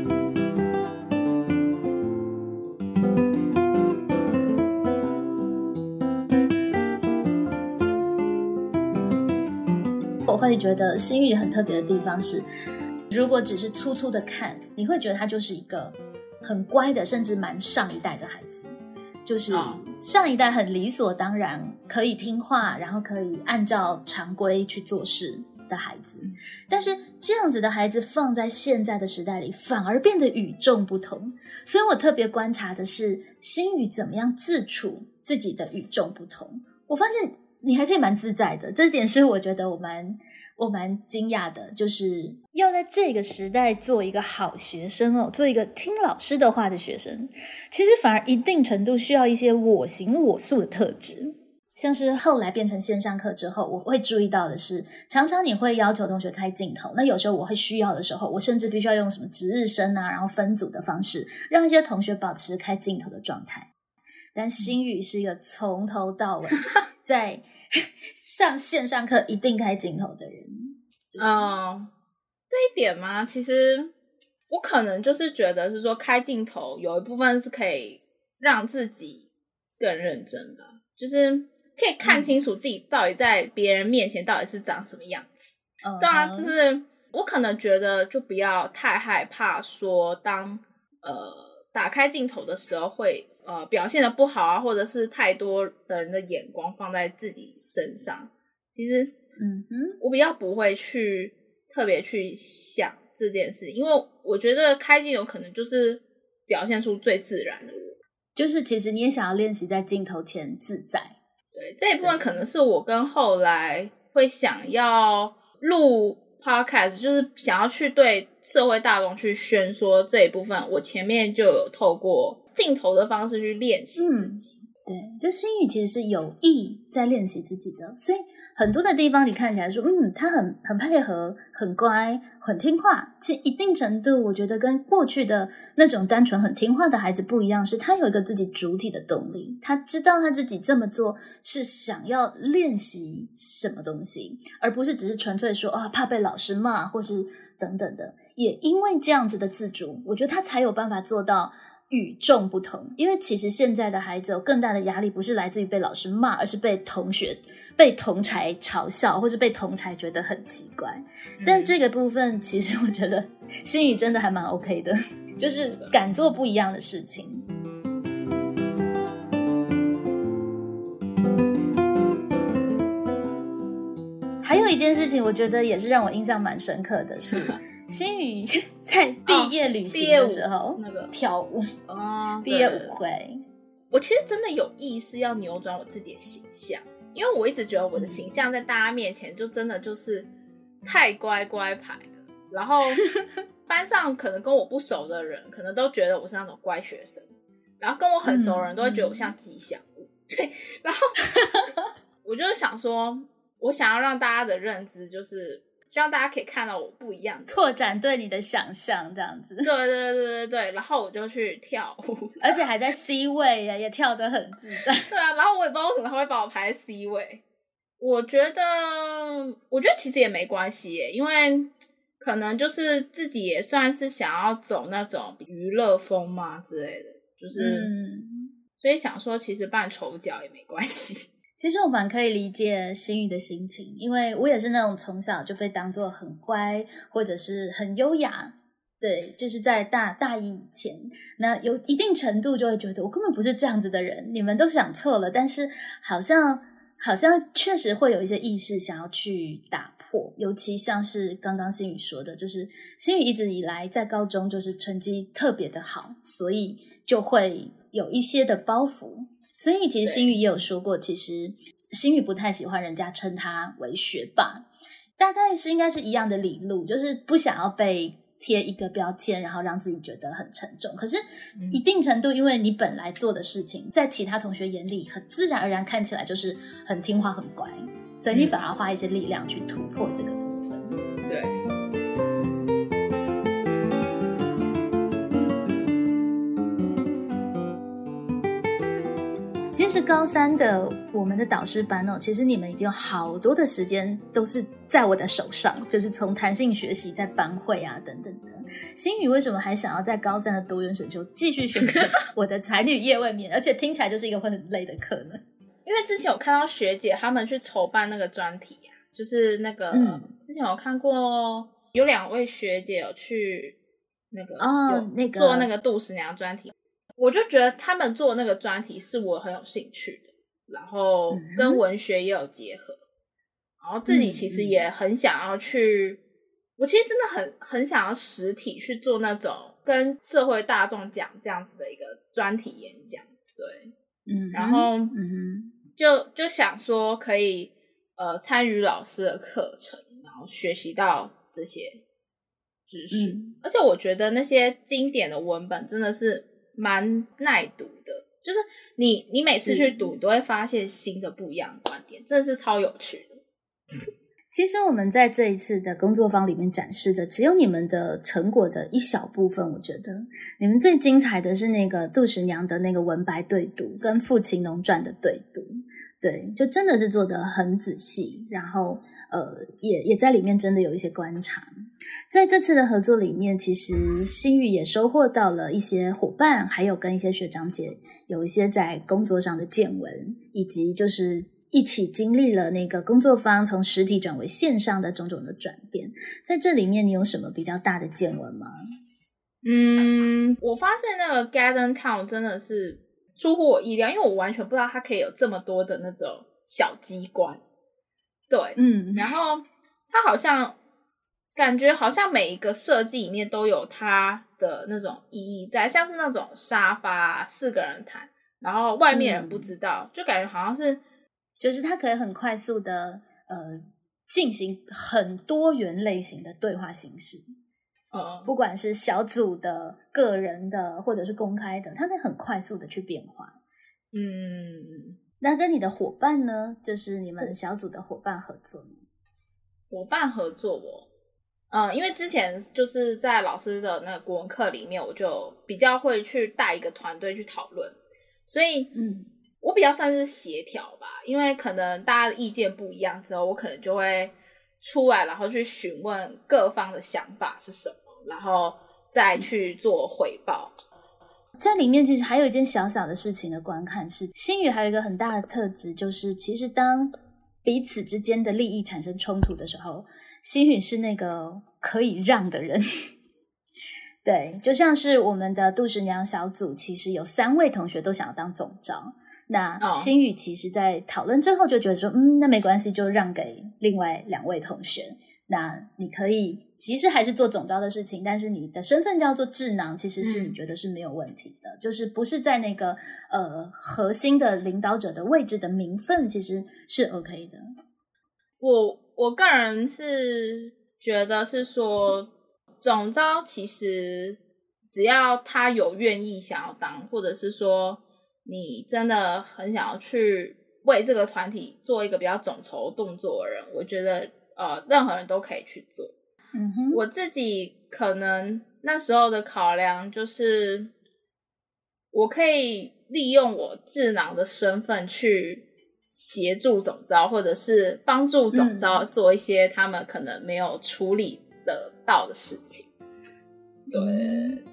觉得心语很特别的地方是，如果只是粗粗的看，你会觉得他就是一个很乖的，甚至蛮上一代的孩子，就是上一代很理所当然可以听话，然后可以按照常规去做事的孩子。但是这样子的孩子放在现在的时代里，反而变得与众不同。所以我特别观察的是心语怎么样自处自己的与众不同。我发现。你还可以蛮自在的，这点是我觉得我蛮我蛮惊讶的，就是要在这个时代做一个好学生哦，做一个听老师的话的学生，其实反而一定程度需要一些我行我素的特质。像是后来变成线上课之后，我会注意到的是，常常你会要求同学开镜头，那有时候我会需要的时候，我甚至必须要用什么值日生啊，然后分组的方式，让一些同学保持开镜头的状态。但心语是一个从头到尾在 上线上课一定开镜头的人。
嗯，这一点吗？其实我可能就是觉得是说开镜头有一部分是可以让自己更认真的，就是可以看清楚自己到底在别人面前到底是长什么样子。对啊，就是我可能觉得就不要太害怕说当呃打开镜头的时候会。呃，表现的不好啊，或者是太多的人的眼光放在自己身上，其实，嗯哼，我比较不会去特别去想这件事，因为我觉得开镜有可能就是表现出最自然的我，
就是其实你也想要练习在镜头前自在，
对这一部分可能是我跟后来会想要录 podcast，就是想要去对社会大众去宣说这一部分，我前面就有透过。镜头的方式去练习自己，
对，就心语其实是有意在练习自己的，所以很多的地方你看起来说，嗯，他很很配合，很乖，很听话。其实一定程度，我觉得跟过去的那种单纯很听话的孩子不一样，是他有一个自己主体的动力，他知道他自己这么做是想要练习什么东西，而不是只是纯粹说啊怕被老师骂或是等等的。也因为这样子的自主，我觉得他才有办法做到。与众不同，因为其实现在的孩子有更大的压力，不是来自于被老师骂，而是被同学、被同才嘲笑，或是被同才觉得很奇怪。但这个部分，其实我觉得心宇真的还蛮 OK 的，就是敢做不一样的事情。还有一件事情，我觉得也是让我印象蛮深刻的是。新宇 在毕业旅行的时候，
那个。
跳舞。
哦，
毕业舞会，
我其实真的有意识要扭转我自己的形象，因为我一直觉得我的形象在大家面前就真的就是太乖乖牌了，然后 班上可能跟我不熟的人，可能都觉得我是那种乖学生，然后跟我很熟的人都会觉得我像吉祥物，对，然后我就想说，我想要让大家的认知就是。希望大家可以看到我不一样，
拓展对你的想象，这样子。
对对对对对然后我就去跳舞，
而且还在 C 位呀，也跳得很自在。
对啊，然后我也不知道为什么他会把我排在 C 位。我觉得，我觉得其实也没关系耶，因为可能就是自己也算是想要走那种娱乐风嘛之类的，就是，所以想说其实扮丑角也没关系。
其实我蛮可以理解心宇的心情，因为我也是那种从小就被当做很乖或者是很优雅，对，就是在大大一以前，那有一定程度就会觉得我根本不是这样子的人，你们都想错了。但是好像 好像确实会有一些意识想要去打破，尤其像是刚刚心宇说的，就是心宇一直以来在高中就是成绩特别的好，所以就会有一些的包袱。所以其实心宇也有说过，其实心宇不太喜欢人家称他为学霸，大概是应该是一样的理路，就是不想要被贴一个标签，然后让自己觉得很沉重。可是一定程度，因为你本来做的事情，在其他同学眼里很自然而然看起来就是很听话、很乖，所以你反而花一些力量去突破这个部分。
对。
其实高三的我们的导师班哦，其实你们已经有好多的时间都是在我的手上，就是从弹性学习、在班会啊等等的。心宇为什么还想要在高三的多元选修继续选择 我的才女夜未眠，而且听起来就是一个会很累的课呢？
因为之前有看到学姐他们去筹办那个专题呀，就是那个之前有看过有两位学姐有去那个
哦那个
做那个杜十娘专题。我就觉得他们做那个专题是我很有兴趣的，然后跟文学也有结合，然后自己其实也很想要去，我其实真的很很想要实体去做那种跟社会大众讲这样子的一个专题演讲，对，
嗯，
然后嗯，就就想说可以呃参与老师的课程，然后学习到这些知识，而且我觉得那些经典的文本真的是。蛮耐读的，就是你你每次去读，都会发现新的不一样的观点，真的是超有趣的。
其实我们在这一次的工作坊里面展示的，只有你们的成果的一小部分。我觉得你们最精彩的是那个杜十娘的那个文白对读，跟《父亲农传》的对读，对，就真的是做的很仔细，然后呃，也也在里面真的有一些观察。在这次的合作里面，其实新宇也收获到了一些伙伴，还有跟一些学长姐有一些在工作上的见闻，以及就是。一起经历了那个工作方从实体转为线上的种种的转变，在这里面你有什么比较大的见闻吗？
嗯，我发现那个 Garden Town 真的是出乎我意料，因为我完全不知道它可以有这么多的那种小机关。对，
嗯，
然后它好像感觉好像每一个设计里面都有它的那种意义在，像是那种沙发四个人谈，然后外面人不知道，就感觉好像是。
就是它可以很快速的呃进行很多元类型的对话形式，
呃，
不管是小组的、个人的，或者是公开的，它可以很快速的去变化。
嗯，
那跟你的伙伴呢？就是你们小组的伙伴合作
伙伴合作，我嗯，因为之前就是在老师的那个国文课里面，我就比较会去带一个团队去讨论，所以
嗯。
我比较算是协调吧，因为可能大家的意见不一样之后，我可能就会出来，然后去询问各方的想法是什么，然后再去做回报。
在里面其实还有一件小小的事情的观看是，新宇还有一个很大的特质，就是其实当彼此之间的利益产生冲突的时候，星宇是那个可以让的人。对，就像是我们的杜十娘小组，其实有三位同学都想要当总招。那新宇其实，在讨论之后就觉得说，嗯，那没关系，就让给另外两位同学。那你可以，其实还是做总招的事情，但是你的身份叫做智囊，其实是你觉得是没有问题的，就是不是在那个呃核心的领导者的位置的名分，其实是 OK 的。
我我个人是觉得是说。总招其实只要他有愿意想要当，或者是说你真的很想要去为这个团体做一个比较总筹动作的人，我觉得呃任何人都可以去做。
嗯哼，
我自己可能那时候的考量就是，我可以利用我智囊的身份去协助总招，或者是帮助总招做一些他们可能没有处理。得到的事情，对，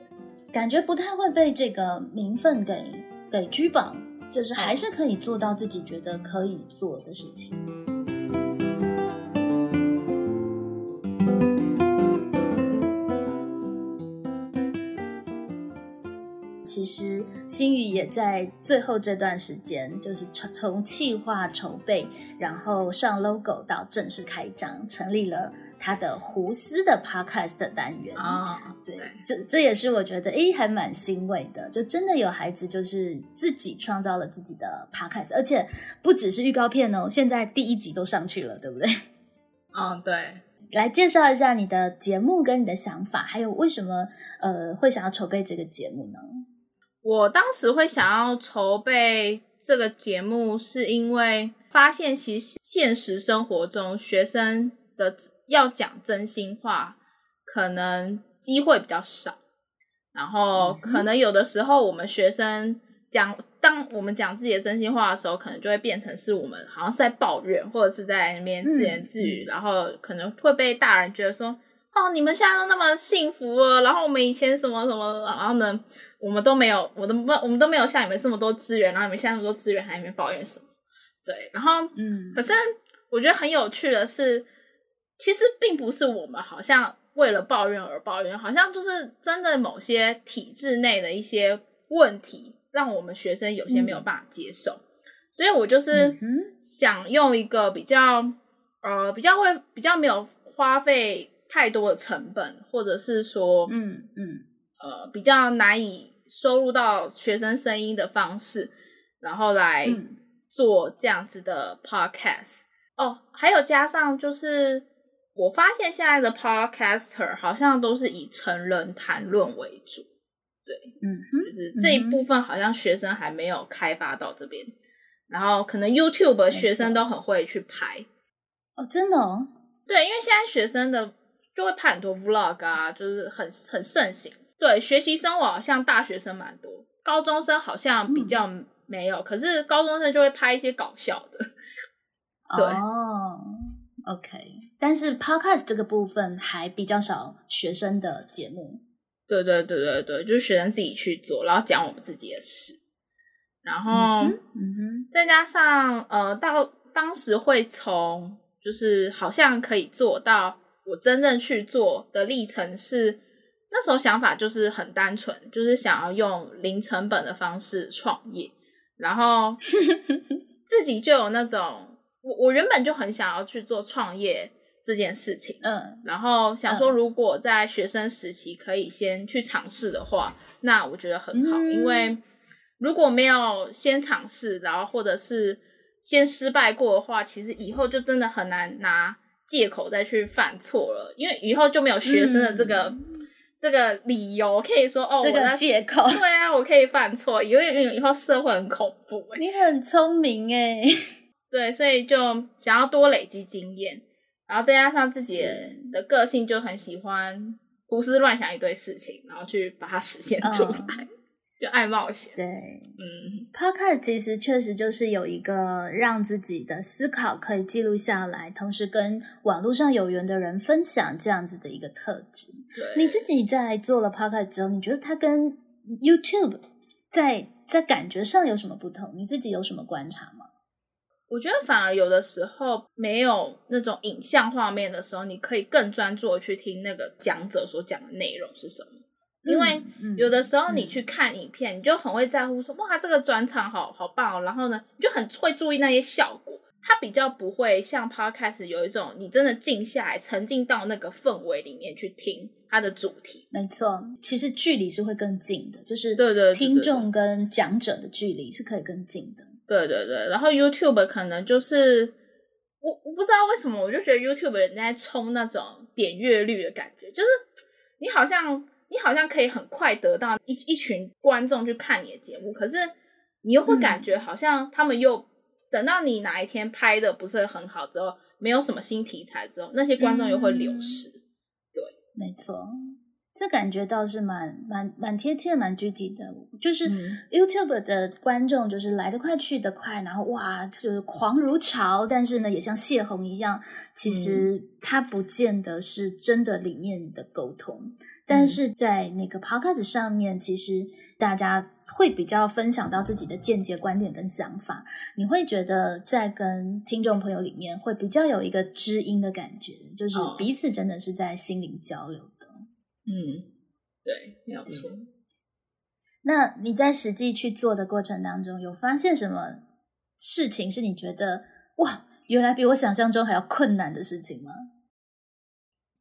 感觉不太会被这个名分给给拘绑，就是还是可以做到自己觉得可以做的事情。实新宇也在最后这段时间，就是从从企划筹备，然后上 logo 到正式开张，成立了。他的胡思的 podcast 单元
啊，
对，这这也是我觉得诶还蛮欣慰的，就真的有孩子就是自己创造了自己的 podcast，而且不只是预告片哦，现在第一集都上去了，对不对？
嗯，对。
来介绍一下你的节目跟你的想法，还有为什么呃会想要筹备这个节目呢？
我当时会想要筹备这个节目，是因为发现其实现实生活中学生。的要讲真心话，可能机会比较少。然后，可能有的时候，我们学生讲，当我们讲自己的真心话的时候，可能就会变成是我们好像是在抱怨，或者是在那边自言自语，然后可能会被大人觉得说：“哦，你们现在都那么幸福了，然后我们以前什么什么，然后呢，我们都没有，我都不，我们都没有像你们这么多资源，然后你们现在那么多资源，还里面抱怨什么？”对，然后，
嗯，
可是我觉得很有趣的是。其实并不是我们好像为了抱怨而抱怨，好像就是真的某些体制内的一些问题，让我们学生有些没有办法接受。所以我就是想用一个比较呃比较会比较没有花费太多的成本，或者是说
嗯嗯
呃比较难以收入到学生声音的方式，然后来做这样子的 podcast 哦，还有加上就是。我发现现在的 podcaster 好像都是以成人谈论为主，对，
嗯，
就是这一部分好像学生还没有开发到这边，然后可能 YouTube 学生都很会去拍，
哦，真的，哦，
对，因为现在学生的就会拍很多 vlog 啊，就是很很盛行，对，学习生活好像大学生蛮多，高中生好像比较没有，可是高中生就会拍一些搞笑的，对。
OK，但是 Podcast 这个部分还比较少学生的节目。
对对对对对，就是学生自己去做，然后讲我们自己的事。然后，
嗯哼，
再加上呃，到当时会从就是好像可以做到我真正去做的历程是，那时候想法就是很单纯，就是想要用零成本的方式创业，然后 自己就有那种。我我原本就很想要去做创业这件事情，
嗯，
然后想说如果在学生时期可以先去尝试的话，那我觉得很好，因为如果没有先尝试，然后或者是先失败过的话，其实以后就真的很难拿借口再去犯错了，因为以后就没有学生的这个这个理由可以说哦，
这个借口，
对啊，我可以犯错，因为以后社会很恐怖。
你很聪明哎。
对，所以就想要多累积经验，然后再加上自己的个性，就很喜欢胡思乱想一堆事情，然后去把它实现出来，就爱冒险。
对，
嗯
，Podcast 其实确实就是有一个让自己的思考可以记录下来，同时跟网络上有缘的人分享这样子的一个特质。你自己在做了 Podcast 之后，你觉得它跟 YouTube 在在感觉上有什么不同？你自己有什么观察吗？
我觉得反而有的时候没有那种影像画面的时候，你可以更专注的去听那个讲者所讲的内容是什么。因为有的时候你去看影片，你就很会在乎说哇，这个转场好好棒哦。然后呢，你就很会注意那些效果。它比较不会像 Podcast 有一种你真的静下来，沉浸到那个氛围里面去听它的主题。
没错，其实距离是会更近的，就是
对对，
听众跟讲者的距离是可以更近的。
对对对，然后 YouTube 可能就是我我不知道为什么，我就觉得 YouTube 人在冲那种点阅率的感觉，就是你好像你好像可以很快得到一一群观众去看你的节目，可是你又会感觉好像他们又。等到你哪一天拍的不是很好之后，没有什么新题材之后，那些观众又会流失。对，
没错，这感觉倒是蛮蛮蛮贴切、蛮具体的。就是 YouTube 的观众，就是来得快去得快，然后哇，就是狂如潮，但是呢，也像泄洪一样。其实它不见得是真的理念的沟通，但是在那个 Podcast 上面，其实大家。会比较分享到自己的见解、观点跟想法，你会觉得在跟听众朋友里面会比较有一个知音的感觉，就是彼此真的是在心灵交流的。
嗯，对，没有错。
那你在实际去做的过程当中，有发现什么事情是你觉得哇，原来比我想象中还要困难的事情吗？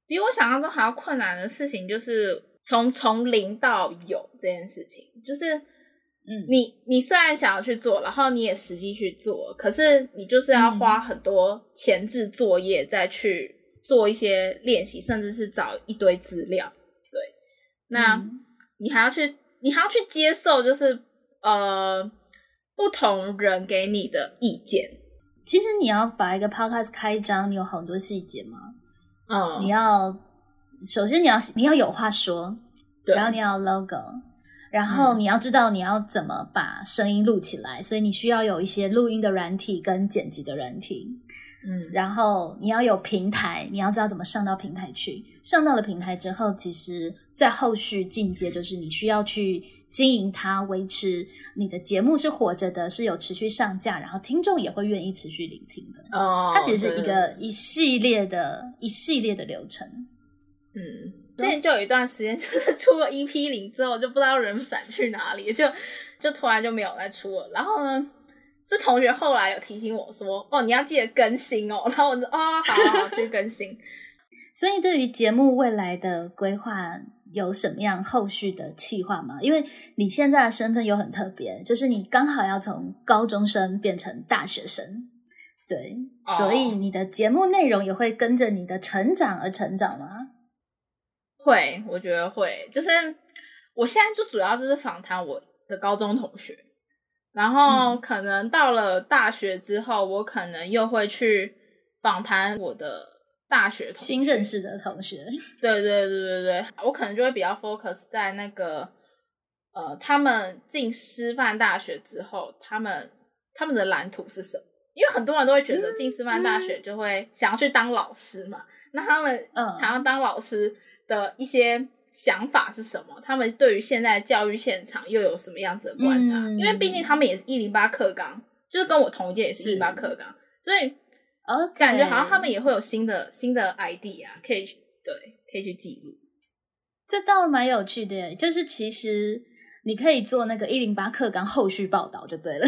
比我想象中还要困难的事情，就是从从零到有这件事情，就是。
嗯，
你你虽然想要去做，然后你也实际去做，可是你就是要花很多前置作业再去做一些练习，甚至是找一堆资料。对，那你还要去，你还要去接受，就是呃不同人给你的意见。
其实你要把一个 podcast 开张，你有很多细节吗？
嗯，
你要首先你要你要有话说，然后你要 logo。然后你要知道你要怎么把声音录起来，所以你需要有一些录音的软体跟剪辑的软体。
嗯，
然后你要有平台，你要知道怎么上到平台去。上到了平台之后，其实在后续进阶就是你需要去经营它，维持你的节目是活着的，是有持续上架，然后听众也会愿意持续聆听的。
哦，
它其实是一个一系列的一系列的流程。
嗯。之前就有一段时间，就是出了 EP 零之后，就不知道人闪去哪里，就就突然就没有再出了。然后呢，是同学后来有提醒我说：“哦，你要记得更新哦。”然后我就啊，好好好，去更新。
所以，对于节目未来的规划，有什么样后续的计划吗？因为你现在的身份又很特别，就是你刚好要从高中生变成大学生，对，所以你的节目内容也会跟着你的成长而成长吗？
会，我觉得会，就是我现在就主要就是访谈我的高中同学，然后可能到了大学之后，我可能又会去访谈我的大学
新认识的同学。
对对对对对，我可能就会比较 focus 在那个呃，他们进师范大学之后，他们他们的蓝图是什么？因为很多人都会觉得进师范大学就会想要去当老师嘛，那他们
嗯
想要当老师。的一些想法是什么？他们对于现在教育现场又有什么样子的观察？因为毕竟他们也是一零八课纲，就是跟我同届也是一零八课纲，所以呃感觉好像他们也会有新的新的 idea 可以对可以去记录。
这倒蛮有趣的，就是其实你可以做那个一零八课纲后续报道就对了。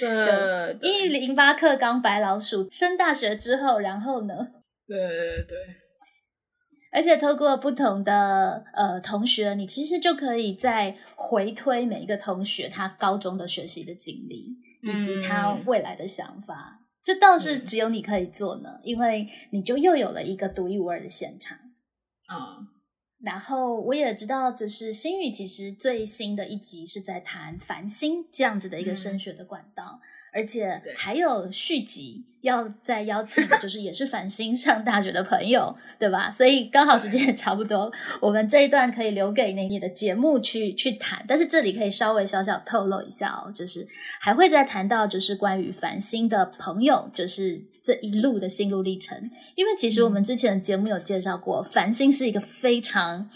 对，
一零八课纲白老鼠升大学之后，然后呢？
对对对。
而且透过不同的呃同学，你其实就可以在回推每一个同学他高中的学习的经历，以及他未来的想法。这倒是只有你可以做呢，因为你就又有了一个独一无二的现场。
啊，
然后我也知道，就是新宇其实最新的一集是在谈繁星这样子的一个升学的管道。而且还有续集要再邀请，就是也是繁星上大学的朋友，对吧？所以刚好时间也差不多，我们这一段可以留给那你的节目去去谈。但是这里可以稍微小小透露一下哦，就是还会再谈到就是关于繁星的朋友，就是这一路的心路历程。因为其实我们之前的节目有介绍过，繁星是一个非常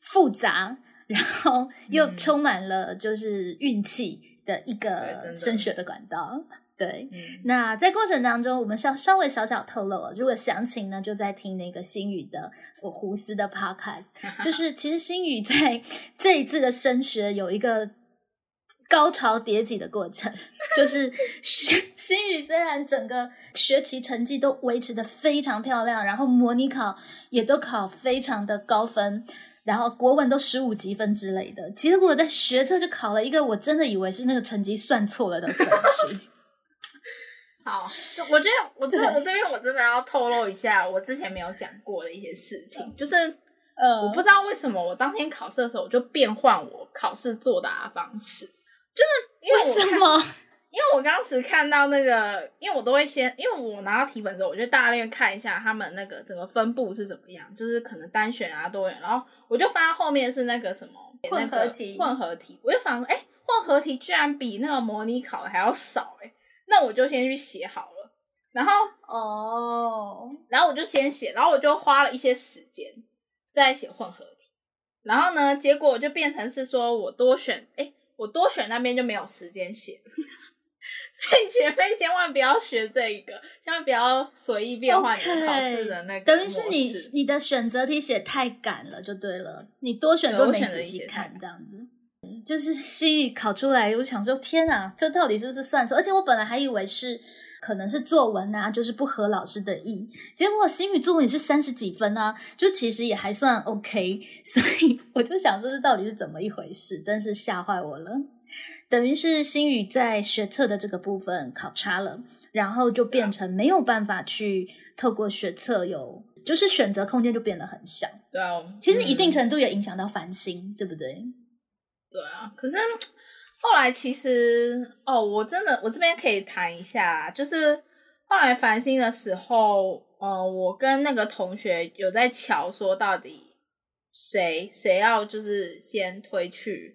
复杂。然后又充满了就是运气的一个升学的管道。对，那在过程当中，我们稍稍微小小透露了。如果详情呢，就在听那个星宇的我胡思的 podcast。就是其实星宇在这一次的升学有一个高潮迭起的过程，就是 星宇虽然整个学习成绩都维持的非常漂亮，然后模拟考也都考非常的高分，然后国文都十五级分之类的，结果在学测就考了一个我真的以为是那个成绩算错了的分数。
好，我觉得我这我这边我真的要透露一下，我之前没有讲过的一些事情，就是呃，我不知道为什么我当天考试的时候，我就变换我考试作答方式，就是因为
什么？
因为我当时看到那个，因为我都会先，因为我拿到题本之后，我就大概看一下他们那个整个分布是怎么样，就是可能单选啊多元，然后我就发现后面是那个什么
混合题，
混合题，我就反说，哎，混合题居然比那个模拟考的还要少，哎。那我就先去写好了，然后
哦，
然后我就先写，然后我就花了一些时间在写混合题，然后呢，结果就变成是说我多选，哎，我多选那边就没有时间写，所以学妹千万不要学这一个，千万不要随意变换你考试的那个。
等于是你你的选择题写太赶了，就对了，你多选多没仔细看这样子。就是 西语考出来，我想说天啊，这到底是不是算错？而且我本来还以为是可能是作文啊，就是不合老师的意。结果西语作文也是三十几分啊，就其实也还算 OK。所以我就想说，这到底是怎么一回事？真是吓坏我了。等于是新宇在学测的这个部分考差了，然后就变成没有办法去透过学测有，就是选择空间就变得很小。
对啊，
其实一定程度也影响到繁星，对不对？
对啊，可是后来其实哦，我真的我这边可以谈一下，就是后来繁星的时候，呃，我跟那个同学有在瞧，说到底谁谁要就是先推去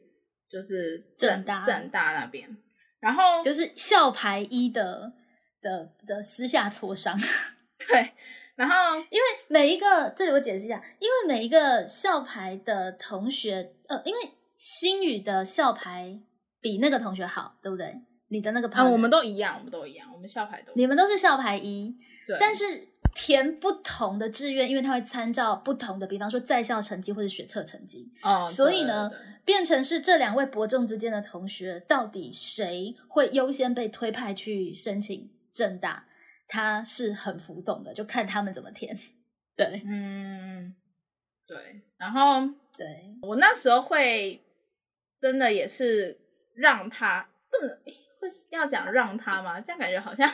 就是
正大
正大那边，然后
就是校牌一的的的私下磋商，
对，然后
因为每一个这里我解释一下，因为每一个校牌的同学，呃，因为。新宇的校牌比那个同学好，对不对？你的那个牌，
我们都一样，我们都一样，我们校牌都，
你们都是校牌一，
对。
但是填不同的志愿，因为它会参照不同的，比方说在校成绩或者学测成绩，
哦，
所以呢，变成是这两位伯仲之间的同学，到底谁会优先被推派去申请正大？他是很浮动的，就看他们怎么填。对，
嗯，对。然后，
对
我那时候会。真的也是让他不能会要讲让他吗？这样感觉好像，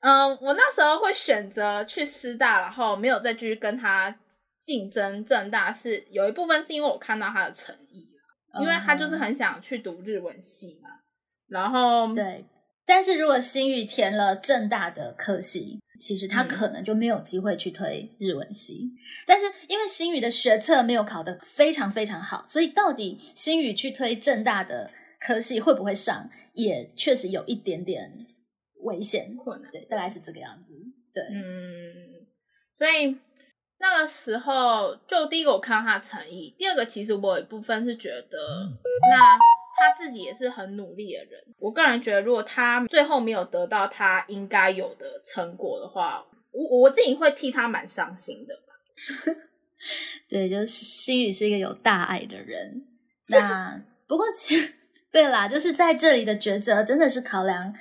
嗯，我那时候会选择去师大，然后没有再继续跟他竞争正大，是有一部分是因为我看到他的诚意因为他就是很想去读日文系嘛。然后
对，但是如果新宇填了正大的科系。其实他可能就没有机会去推日文系，但是因为新宇的学测没有考得非常非常好，所以到底新宇去推正大的科系会不会上，也确实有一点点危险
困难。
对，大概是这个样子。对，
嗯，所以那个时候就第一个我看到他的诚意，第二个其实我有一部分是觉得那。他自己也是很努力的人，我个人觉得，如果他最后没有得到他应该有的成果的话，我我自己会替他蛮伤心的。
对，就是心宇是一个有大爱的人。那不过，其实对啦，就是在这里的抉择真的是考量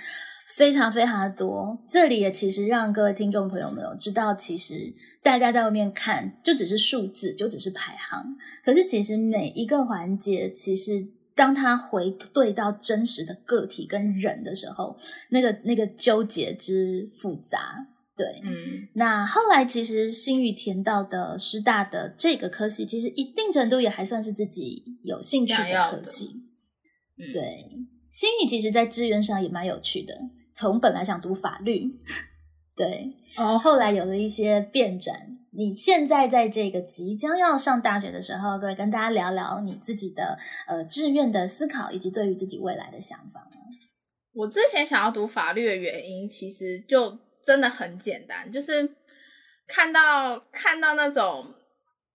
非常非常的多。这里也其实让各位听众朋友们知道，其实大家在外面看就只是数字，就只是排行，可是其实每一个环节其实。当他回对到真实的个体跟人的时候，那个那个纠结之复杂，对，
嗯，
那后来其实新宇填到的师大的这个科系，其实一定程度也还算是自己有兴趣的科系，对，新宇其实在资源上也蛮有趣的，从本来想读法律，对，
哦，
后来有了一些变转。你现在在这个即将要上大学的时候，各位跟大家聊聊你自己的呃志愿的思考，以及对于自己未来的想法。
我之前想要读法律的原因，其实就真的很简单，就是看到看到那种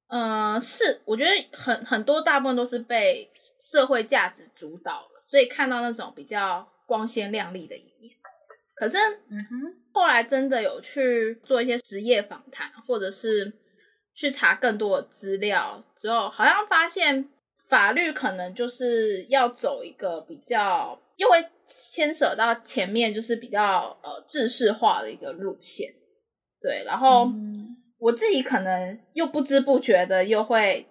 嗯，是，我觉得很很多大部分都是被社会价值主导了，所以看到那种比较光鲜亮丽的一面。可是，
嗯哼，
后来真的有去做一些职业访谈，或者是去查更多的资料之后，好像发现法律可能就是要走一个比较，又会牵涉到前面就是比较呃制式化的一个路线。对，然后
嗯
我自己可能又不知不觉的又会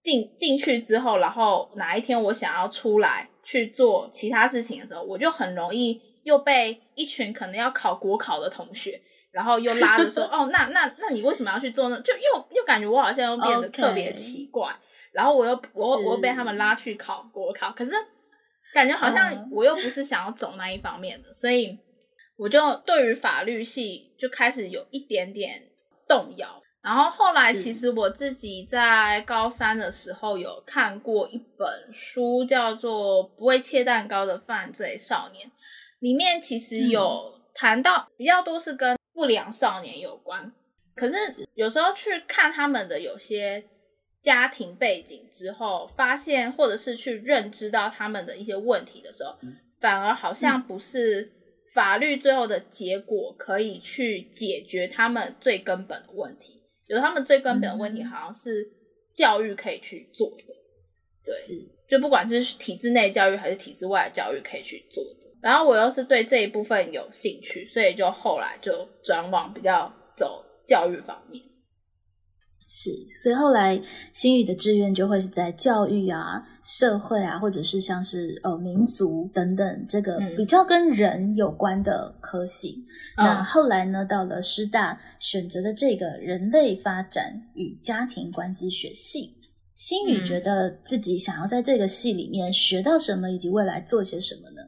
进进去之后，然后哪一天我想要出来去做其他事情的时候，我就很容易又被一群可能要考国考的同学，然后又拉着说：“哦，那那那你为什么要去做呢？”就又又感觉我好像又变得特别奇怪然后我又我我又被他们拉去考国考，可是感觉好像
嗯
我又不是想要走那一方面的，所以我就对于法律系就开始有一点点动摇。然后后来，其实我自己在高三的时候有看过一本书，叫做《不会切蛋糕的犯罪少年》，里面其实
嗯
有谈到比较多是跟不良少年有关。可是有时候去看他们的有些家庭背景之后，发现或者是去认知到他们的一些问题的时候，反而好像不是法律最后的结果可以去解决他们最根本的问题。有他们最根本的问题，
嗯
好像是教育可以去做的。对
是
就不管是体制内教育还是体制外的教育可以去做的。然后我又是对这一部分有兴趣，所以就后来就转往比较走教育方面。
是，所以后来新宇的志愿就会是在教育啊、社会啊，或者是像是呃民族等等这个
嗯
比较跟人有关的科系。那
嗯
后来呢，到了师大选择的这个人类发展与家庭关系学系。新宇
嗯
觉得自己想要在这个戏里面学到什么，以及未来做些什么呢？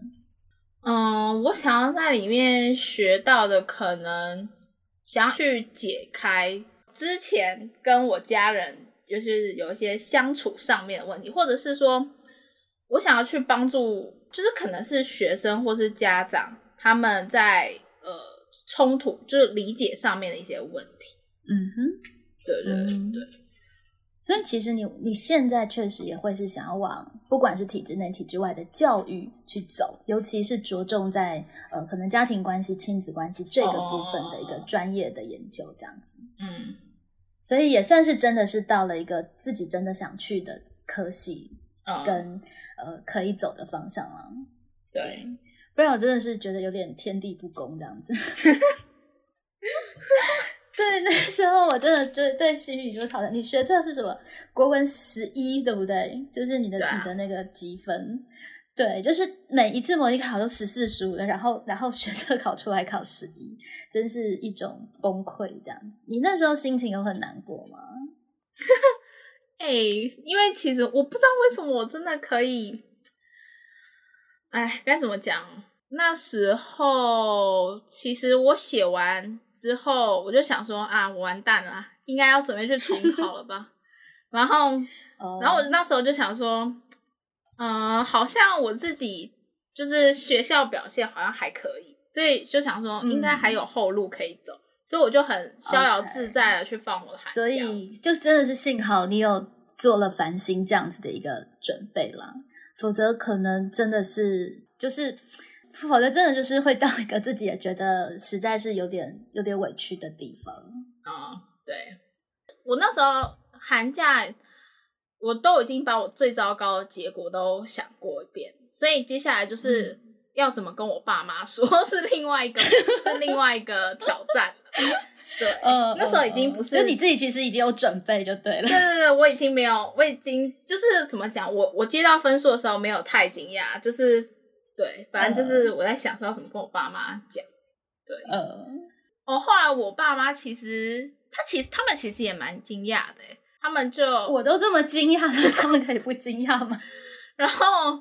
嗯，我想要在里面学到的，可能想要去解开之前跟我家人就是有一些相处上面的问题，或者是说我想要去帮助，就是可能是学生或是家长他们在呃冲突，就是理解上面的一些问题。
嗯哼。
对对对
嗯
对，
所以其实你你现在确实也会是想要往不管是体制内、体制外的教育去走，尤其是着重在呃可能家庭关系、亲子关系这个部分的一个
哦
专业的研究，这样子。
嗯
所以也算是真的是到了一个自己真的想去的科系
嗯，
跟、呃可以走的方向了。
对，
不然我真的是觉得有点天地不公这样子。对，那时候我真的就对心语就是讨论，你学测是什么？国文十一，对不对？就是你的、
啊
你的那个积分，对，就是每一次模拟考都十四十五的，然后然后学测考出来考十一，真是一种崩溃这样子。你那时候心情有很难过吗？
哎、因为其实我不知道为什么我真的可以，哎，该怎么讲？那时候其实我写完之后，我就想说啊，我完蛋了啊，应该要准备去重考了吧？然后，
哦
然后我那时候就想说，嗯、好像我自己就是学校表现好像还可以，所以就想说应该还有后路可以走，所以我就很逍遥自在的去放我的寒假。
所以就真的是幸好你有做了繁星这样子的一个准备啦，否则可能真的是就是，否则真的就是会到一个自己也觉得实在是有点有点委屈的地方。
哦，对，我那时候寒假，我都已经把我最糟糕的结果都想过一遍，所以接下来就是
嗯
要怎么跟我爸妈说，是另外一个是另外一个挑战。对，
嗯
那时候已经不是
就你自己其实已经有准备就对了
对。对对，我已经没有，我已经就是怎么讲，我我接到分数的时候没有太惊讶，就是对，反正就是我在想说要怎么跟我爸妈讲。对，
嗯，
哦，后来我爸妈其实他其实他们其实也蛮惊讶的欸，他们就
我都这么惊讶了，他们可以不惊讶吗？
然后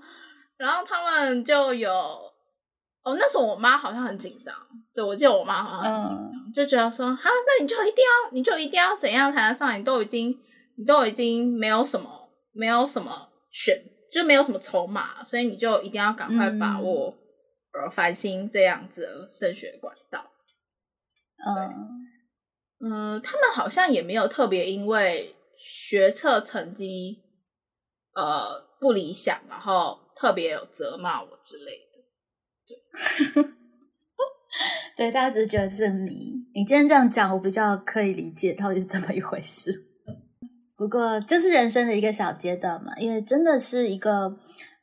然后他们就有哦，那时候我妈好像很紧张，对我记得我妈好像很紧张，就觉得说哈，那你就一定要你就一定要怎样才能上，你都已经你都已经没有什么没有什么选，就没有什么筹码，所以你就一定要赶快把握、呃繁星这样子的升学管道。
嗯，
嗯，他们好像也没有特别因为学测成绩呃不理想，然后特别有责骂我之类的。
对，对，大家只是觉得是你。你今天这样讲，我比较可以理解到底是怎么一回事。不过，就是人生的一个小阶段嘛，因为真的是一个。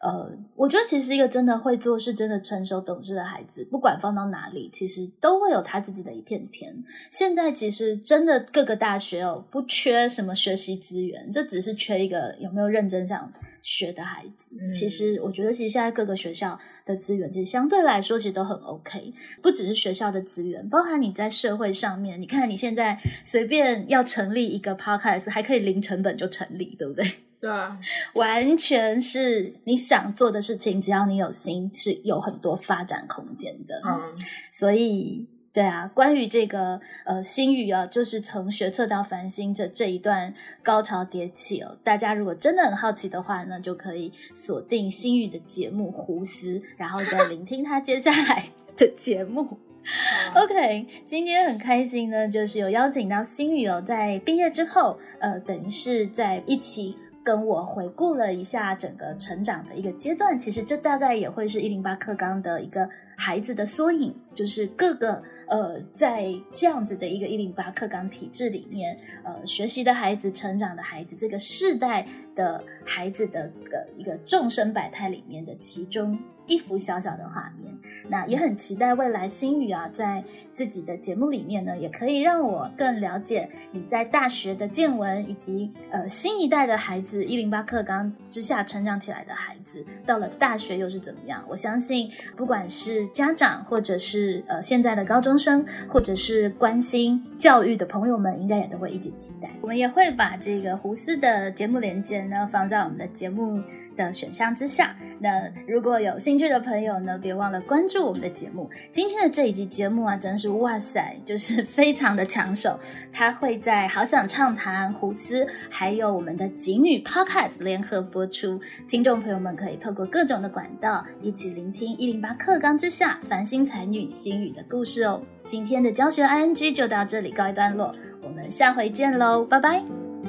呃，我觉得其实一个真的会做事、真的成熟懂事的孩子，不管放到哪里，其实都会有他自己的一片天。现在其实真的各个大学哦，不缺什么学习资源，这只是缺一个有没有认真想学的孩子。其实我觉得，其实现在各个学校的资源，其实相对来说其实都很 OK。不只是学校的资源，包含你在社会上面，你看你现在随便要成立一个 Podcast，还可以零成本就成立，对不对？
对啊，
完全是你想做的事情，只要你有心，是有很多发展空间的。嗯，所以对啊，关于这个呃心语啊，就是从学测到繁星这这一段高潮迭起哦，大家如果真的很好奇的话呢，就可以锁定心语的节目《胡思》，然后再聆听他接下来的节目。OK，今天很开心呢，就是有邀请到新宇哦，在毕业之后，呃，等于是在一起。跟我回顾了一下整个成长的一个阶段，其实这大概也会是一零八课纲的一个孩子的缩影，就是各个呃在这样子的一个一零八课纲体制里面，呃学习的孩子、成长的孩子，这个世代的孩子的个一个众生百态里面的其中。一幅小小的画面，那也很期待未来新宇啊，在自己的节目里面呢，也可以让我更了解你在大学的见闻，以及呃新一代的孩子一零八课纲之下成长起来的孩子，到了大学又是怎么样？我相信，不管是家长，或者是呃现在的高中生，或者是关心教育的朋友们，应该也都会一起期待。我们也会把这个胡思的节目连接呢放在我们的节目的选项之下。那如果有兴兴趣的朋友呢，别忘了关注我们的节目。今天的这一集节目啊，真是哇塞，就是非常的抢手。它会在好想畅谈、胡思，还有我们的锦女 Podcast 联合播出。听众朋友们可以透过各种的管道，一起聆听一零八课纲之下繁星才女心语的故事哦。今天的教学 ING 就到这里告一段落，我们下回见喽，拜拜，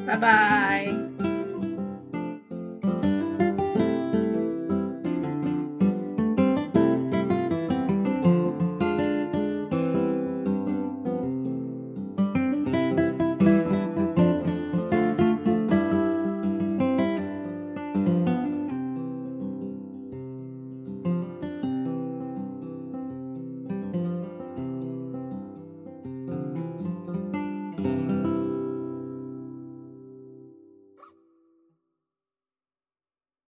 拜拜。